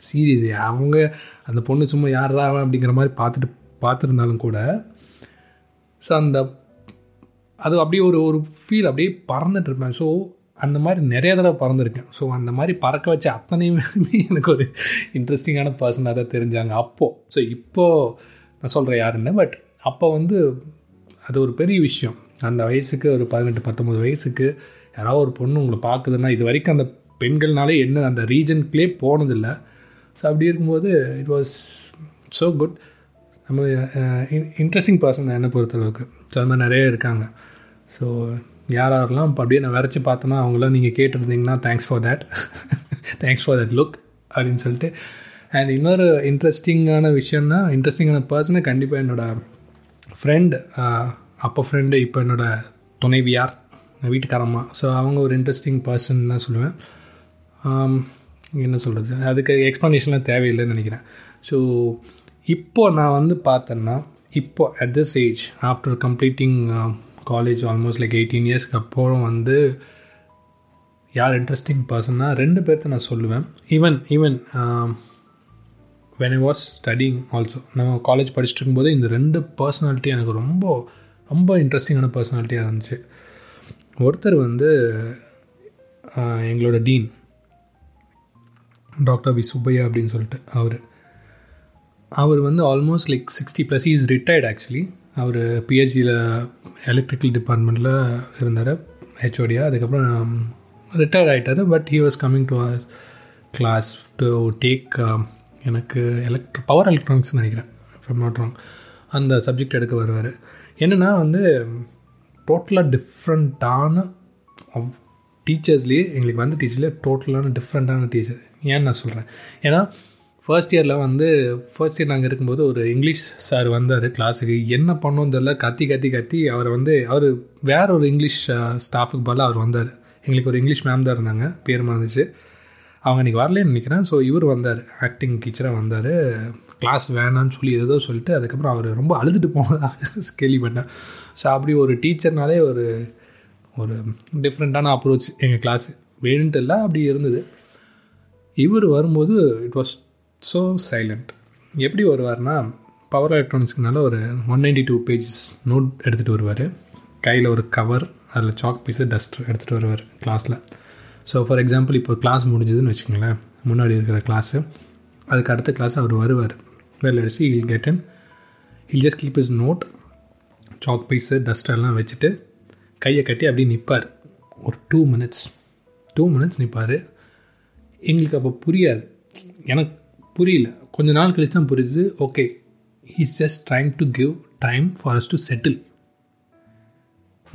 Speaker 1: சீரியஸ் அவங்க அந்த பொண்ணு சும்மா யாரா அப்படிங்கிற மாதிரி பார்த்துட்டு பார்த்துருந்தாலும் கூட ஸோ அந்த அது அப்படியே ஒரு ஒரு ஃபீல் அப்படியே பறந்துட்டு இருப்பேன். ஸோ அந்த மாதிரி நிறைய தடவை பறந்துருக்கேன். ஸோ அந்த மாதிரி பறக்க வச்ச அத்தனையுமே எனக்கு ஒரு இன்ட்ரெஸ்டிங்கான பர்சனாக தான் தெரிஞ்சாங்க அப்போது ஸோ இப்போது நான் சொல்கிறேன் யாருன்னு பட் அப்போ வந்து அது ஒரு பெரிய விஷயம். அந்த வயசுக்கு ஒரு பதினெட்டு பத்தொம்பது வயசுக்கு யாராவது ஒரு பொண்ணு உங்களை பார்க்குதுன்னா இது வரைக்கும் அந்த பெண்கள்னாலே என்ன அந்த ரீஜனுக்குள்ளே போனதில்லை. ஸோ அப்படி இருக்கும்போது இட் வாஸ் ஸோ குட் நம்ம இன்ட்ரெஸ்டிங் பர்சன் என்னை பொறுத்தளவுக்கு. ஸோ அது மாதிரி நிறைய இருக்காங்க. ஸோ யார் யாரெல்லாம் இப்போ அப்படியே நான் வரைச்சி பார்த்தோன்னா அவங்களாம் நீங்கள் கேட்டிருந்தீங்கன்னா thanks for that thanks for that look அப்படின்னு சொல்லிட்டு. அண்ட் இன்னொரு இன்ட்ரெஸ்டிங்கான விஷயம்னா இன்ட்ரெஸ்டிங்கான பர்சனை கண்டிப்பாக என்னோடய ஃப்ரெண்ட் அப்போ ஃப்ரெண்டு இப்போ என்னோடய துணைவியார் வீட்டுக்காரம்மா. ஸோ அவங்க ஒரு இன்ட்ரெஸ்டிங் பர்சன் தான் சொல்லுவேன். என்ன சொல்கிறது அதுக்கு எக்ஸ்ப்ளனேஷன்லாம் தேவையில்லைன்னு நினைக்கிறேன். ஸோ இப்போது நான் வந்து பார்த்தேன்னா இப்போ at this age after completing college almost like eighteen இயர்ஸ்க்கு அப்புறம் வந்து யார் இன்ட்ரெஸ்டிங் பர்சன்னா ரெண்டு பேர்த்த நான் சொல்லுவேன். Even even when I was studying also நம்ம காலேஜ் படிச்சுட்டு இருக்கும்போது இந்த ரெண்டு பர்சனாலிட்டி எனக்கு ரொம்ப ரொம்ப இன்ட்ரெஸ்டிங்கான பர்சனாலிட்டியாக இருந்துச்சு. ஒருத்தர் வந்து எங்களோட டீன் டாக்டர் வி சுப்பையா அப்படின்னு சொல்லிட்டு அவர். அவர் வந்து almost like sixty plus is retired actually அவர் பிஹெச்சியில் எலக்ட்ரிக்கல் டிபார்ட்மெண்ட்டில் இருந்தார் ஹெச்ஓடியா அதுக்கப்புறம் ரிட்டையர்ட் ஆகிட்டார் but he was coming to class to take எனக்கு எலக்ட்ரி பவர் எலக்ட்ரானிக்ஸ் நினைக்கிறேன் இஃப் நாட் ராங் அந்த சப்ஜெக்ட் எடுக்க வருவார். என்னென்னா வந்து டோட்டலாக டிஃப்ரெண்ட்டான டீச்சர்ஸ்லேயே எங்களுக்கு வந்து டீச்சர்லேயே டோட்டலான டிஃப்ரெண்ட்டான டீச்சர் ஏன்னு நான் சொல்கிறேன் ஏன்னா ஃபர்ஸ்ட் இயரில் வந்து ஃபர்ஸ்ட் இயர் நாங்கள் இருக்கும்போது ஒரு இங்கிலீஷ் சார் வந்தார் கிளாஸுக்கு என்ன பண்ணோன்னு தெரில கத்தி கத்தி கத்தி அவரை வந்து அவர் வேற ஒரு இங்கிலீஷ் ஸ்டாஃபுக்கு பதிலாக அவர் வந்தார். எங்களுக்கு ஒரு இங்கிலீஷ் மேம் தான் இருந்தாங்க. பேர் மறந்துச்சு. அவங்க இன்றைக்கி வரலன்னு நினைக்கிறேன். ஸோ இவர் வந்தார். ஆக்டிங் டீச்சராக வந்தார். கிளாஸ் வேணான்னு சொல்லி ஏதோ சொல்லிட்டு அதுக்கப்புறம் அவர் ரொம்ப அழுதுட்டு போனதாக கேள்விப்பட்டேன். ஸோ அப்படி ஒரு டீச்சர்னாலே ஒரு ஒரு டிஃப்ரெண்ட்டான அப்ரோச் எங்கள் கிளாஸ் வேணுன்ட்டு இல்லை அப்படி இருந்தது. இவர் வரும்போது இட் வாஸ் ஸோ சைலண்ட் எப்படி வருவார்னா பவர் எலக்ட்ரானிக்ஸ்க்குனால ஒரு one ninety two pages note எடுத்துகிட்டு வருவார். கையில் ஒரு கவர் அதில் சாக் பீஸு டஸ்டர் எடுத்துகிட்டு வருவார் கிளாஸில் ஸோ ஃபார் எக்ஸாம்பிள் இப்போ கிளாஸ் முடிஞ்சதுன்னு வச்சுக்கோங்களேன். முன்னாடி இருக்கிற கிளாஸு அதுக்கு அடுத்த கிளாஸ் அவர் வருவார். வெளில அடிச்சு he'll get in he'll just keep his note chalk piece டஸ்டர்லாம் வச்சுட்டு கையை கட்டி அப்படியே நிற்பார் ஒரு டூ மினிட்ஸ் டூ மினிட்ஸ் நிற்பார் எங்களுக்கு அப்போ புரியாது. எனக்கு புரியல. கொஞ்ச நாள் கழிச்சு தான் புரியுது. Okay is just trying to give time for us to settle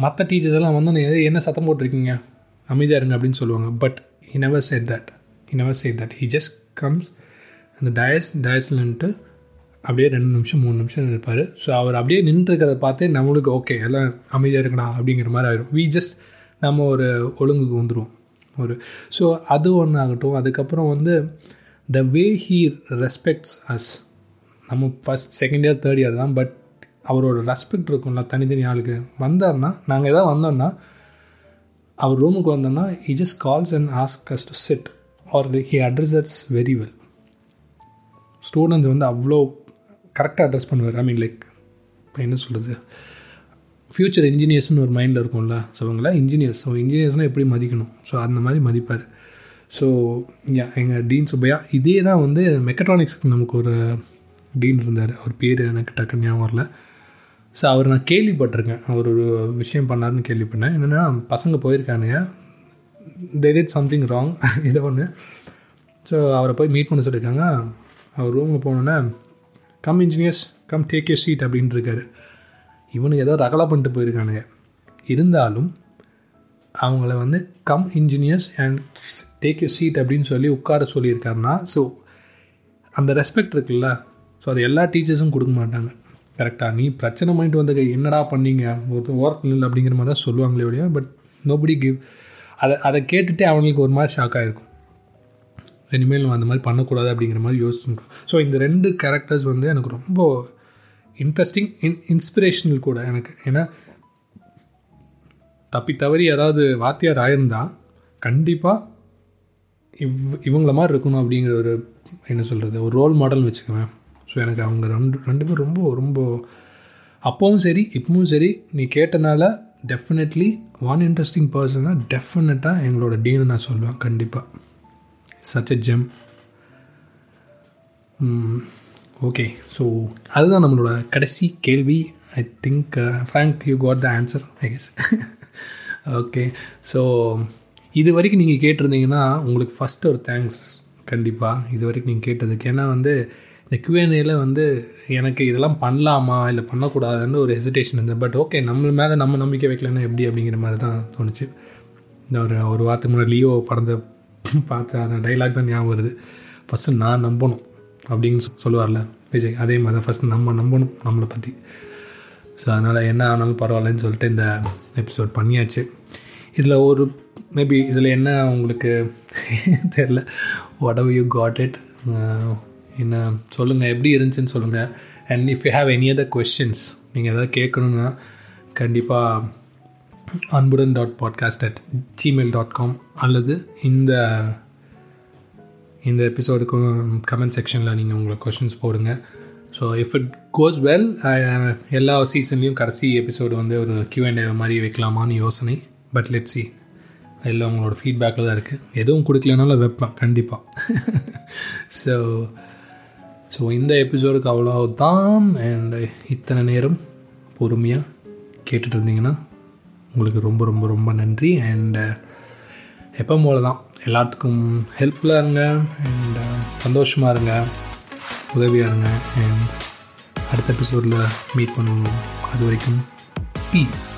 Speaker 1: மற்ற டீச்சர்ஸ் எல்லாம் வந்து என்ன சத்தம் போட்டிருக்கீங்க? அமைதியாக இருங்க அப்படின்னு சொல்லுவாங்க. But he never said that he never said that he just comes அந்த டயஸ் டயஸ்லன்ட்டு அப்படியே ரெண்டு நிமிஷம் மூணு நிமிஷம் இருப்பார் ஸோ அவர் அப்படியே நின்றுருக்கிறத பார்த்தே நம்மளுக்கு ஓகே எல்லாம் அமைதியாக இருக்கணா அப்படிங்கிற மாதிரி ஆயிடும் வி ஜஸ்ட் நம்ம ஒரு ஒழுங்குக்கு வந்துடுவோம் ஒரு ஸோ அது ஒன்று ஆகட்டும். அதுக்கப்புறம் வந்து the way he respects us நம்ம first second year third year தான் பட் அவரோட ரெஸ்பெக்ட் இருக்கும்ல தனித்தனி ஆளுக்கு. வந்தார்னா நாங்கள் எதாவது வந்தோம்னா அவர் ரூமுக்கு வந்தோன்னா he just calls and ask us to sit or he address ads very well students வந்து அவ்வளோ கரெக்டாக அட்ரஸ் பண்ணுவார். ஐ மீன் லைக் இப்போ என்ன சொல்கிறது ஃப்யூச்சர் இன்ஜினியர்ஸ்னு ஒரு மைண்டில் இருக்கும்ல. ஸோ அவங்கள இன்ஜினியர்ஸ் ஸோ இன்ஜினியர்ஸ்னால் எப்படி மதிக்கணும்? ஸோ அந்த மாதிரி மதிப்பார். ஸோ எங்கள் டீன் சுப்பையா இதே தான் வந்து மெக்கட்ரானிக்ஸ்க்கு நமக்கு ஒரு டீன் இருந்தார். அவர் பேர் எனக்கு டக்குன்னு ஞாபகம் வரல. ஸோ அவர் நான் கேள்விப்பட்டிருக்கேன். அவர் ஒரு விஷயம் பண்ணாருன்னு கேள்விப்பட்டேன். என்னென்னா பசங்க போயிருக்கானுங்க. தே டிட் சம்திங் ராங் இதை ஒன்று ஸோ அவரை போய் மீட் பண்ண சொல்லியிருக்காங்க. அவர் ரூமில் போனோன்னே come engineers come take you seat அப்படின்ட்டு இருக்காரு. இவனுக்கு ஏதோ ரகலா பண்ணிட்டு போயிருக்கானுங்க. இருந்தாலும் அவங்கள வந்து come engineers and take you seat அப்படின்னு சொல்லி உட்கார சொல்லியிருக்காருன்னா ஸோ அந்த ரெஸ்பெக்ட் இருக்குல்ல. ஸோ அது எல்லா டீச்சர்ஸும் கொடுக்க மாட்டாங்க. கரெக்டாக நீ பிரச்சனை பண்ணிட்டு வந்த என்னடா பண்ணீங்க? ஒரு ஒர்க் இல்லை அப்படிங்கிற மாதிரி தான் சொல்லுவாங்களே ஒழிய பட் நோபடி கிவ் அதை அதை கேட்டுகிட்டே அவங்களுக்கு ஒரு மாதிரி ஷாக் ஆகிருக்கும் இனிமேல் நம்ம அந்த மாதிரி பண்ணக்கூடாது அப்படிங்கிற மாதிரி யோசிச்சுருக்கோம் ஸோ இந்த ரெண்டு கேரக்டர்ஸ் வந்து எனக்கு ரொம்ப இன்ட்ரெஸ்டிங் இன் இன்ஸ்பிரேஷனல் கூட எனக்கு. ஏன்னா தப்பி தவறி ஏதாவது வாத்தியார் ஆயிருந்தால் கண்டிப்பாக இவ் இவங்கள மாதிரி இருக்கணும் அப்படிங்கிற ஒரு என்ன சொல்கிறது ஒரு ரோல் மாடல்னு வச்சுக்குவேன். ஸோ எனக்கு அவங்க ரெண்டு ரெண்டு பேரும் ரொம்ப ரொம்ப அப்போவும் சரி இப்பவும் சரி நீ கேட்டனால டெஃபினெட்லி ஒன் இன்ட்ரெஸ்டிங் பர்சனாக டெஃபினட்டாக எங்களோட டீனை நான் சொல்லுவேன் கண்டிப்பாக such a gem okay so அதுதான் நம்மளோட கடைசி கேள்வி. I think Frank you got the answer I guess okay so இது வரைக்கும் நீங்கள் கேட்டிருந்தீங்கன்னா உங்களுக்கு ஃபஸ்ட்டு ஒரு தேங்க்ஸ் கண்டிப்பாக இது வரைக்கும் நீங்கள் கேட்டதுக்கு. ஏன்னா வந்து இந்த கியூஎன்ஏல வந்து எனக்கு இதெல்லாம் பண்ணலாமா? இல்லை பண்ணக்கூடாதுன்னு ஒரு ஹெசிடேஷன் இருந்தது. பட் ஓகே நம்ம மேலே நம்ம நம்பிக்கை வைக்கலன்னா எப்படி அப்படிங்கிற மாதிரி தான் தோணுச்சு. இந்த ஒரு ஒரு வாரத்துக்கு முன்னாடி லியோ படத்தை பார்த்து அந்த டைலாக் தான் ஞாபகம் வருது. ஃபஸ்ட்டு நான் நம்பணும் அப்படின்னு சொல்லுவார்ல விஜய். அதே மாதிரி தான் ஃபஸ்ட்டு நம்ம நம்பணும் நம்மளை பற்றி ஸோ அதனால் என்ன ஆனாலும் பரவாயில்லன்னு சொல்லிட்டு இந்த எபிசோட் பண்ணியாச்சு. இதில் ஒரு மேபி இதில் என்ன உங்களுக்கு தெரில whatever யூ காட் இட் என்ன சொல்லுங்கள் எப்படி இருந்துச்சுன்னு சொல்லுங்கள் and if you have any other questions நீங்கள் எதாவது கேட்கணுன்னா கண்டிப்பாக அன்புடன் dot podcast at Gmail dot com அல்லது இந்த இந்த எபிசோடுக்கும் கமெண்ட் செக்ஷனில் நீங்கள் உங்களை கொஷின்ஸ் போடுங்க. So if it goes well எல்லா சீசன்லேயும் கடைசி எபிசோடு வந்து ஒரு கியூஎன்ஏ மாதிரி வைக்கலாமான்னு யோசனை. பட் லெட் சி எல்லாம் உங்களோட ஃபீட்பேக்கில் தான் இருக்குது எதுவும் கொடுக்கலனாலும் வைப்பேன் கண்டிப்பாக ஸோ ஸோ இந்த எபிசோடுக்கு அவ்வளோ தான் அண்ட் uh, இத்தனை நேரம் பொறுமையாக கேட்டுட்டு இருந்தீங்கன்னா உங்களுக்கு ரொம்ப ரொம்ப ரொம்ப நன்றி. அண்ட் uh, எப்போ போல தான் எல்லாத்துக்கும் ஹெல்ப்ஃபுல்லாக இருங்க. அண்ட் uh, சந்தோஷமாக இருங்க. உதவியாக இருங்க. அண்ட் அடுத்த எபிசோடில் மீட் பண்ணணும் அது வரைக்கும் பீஸ்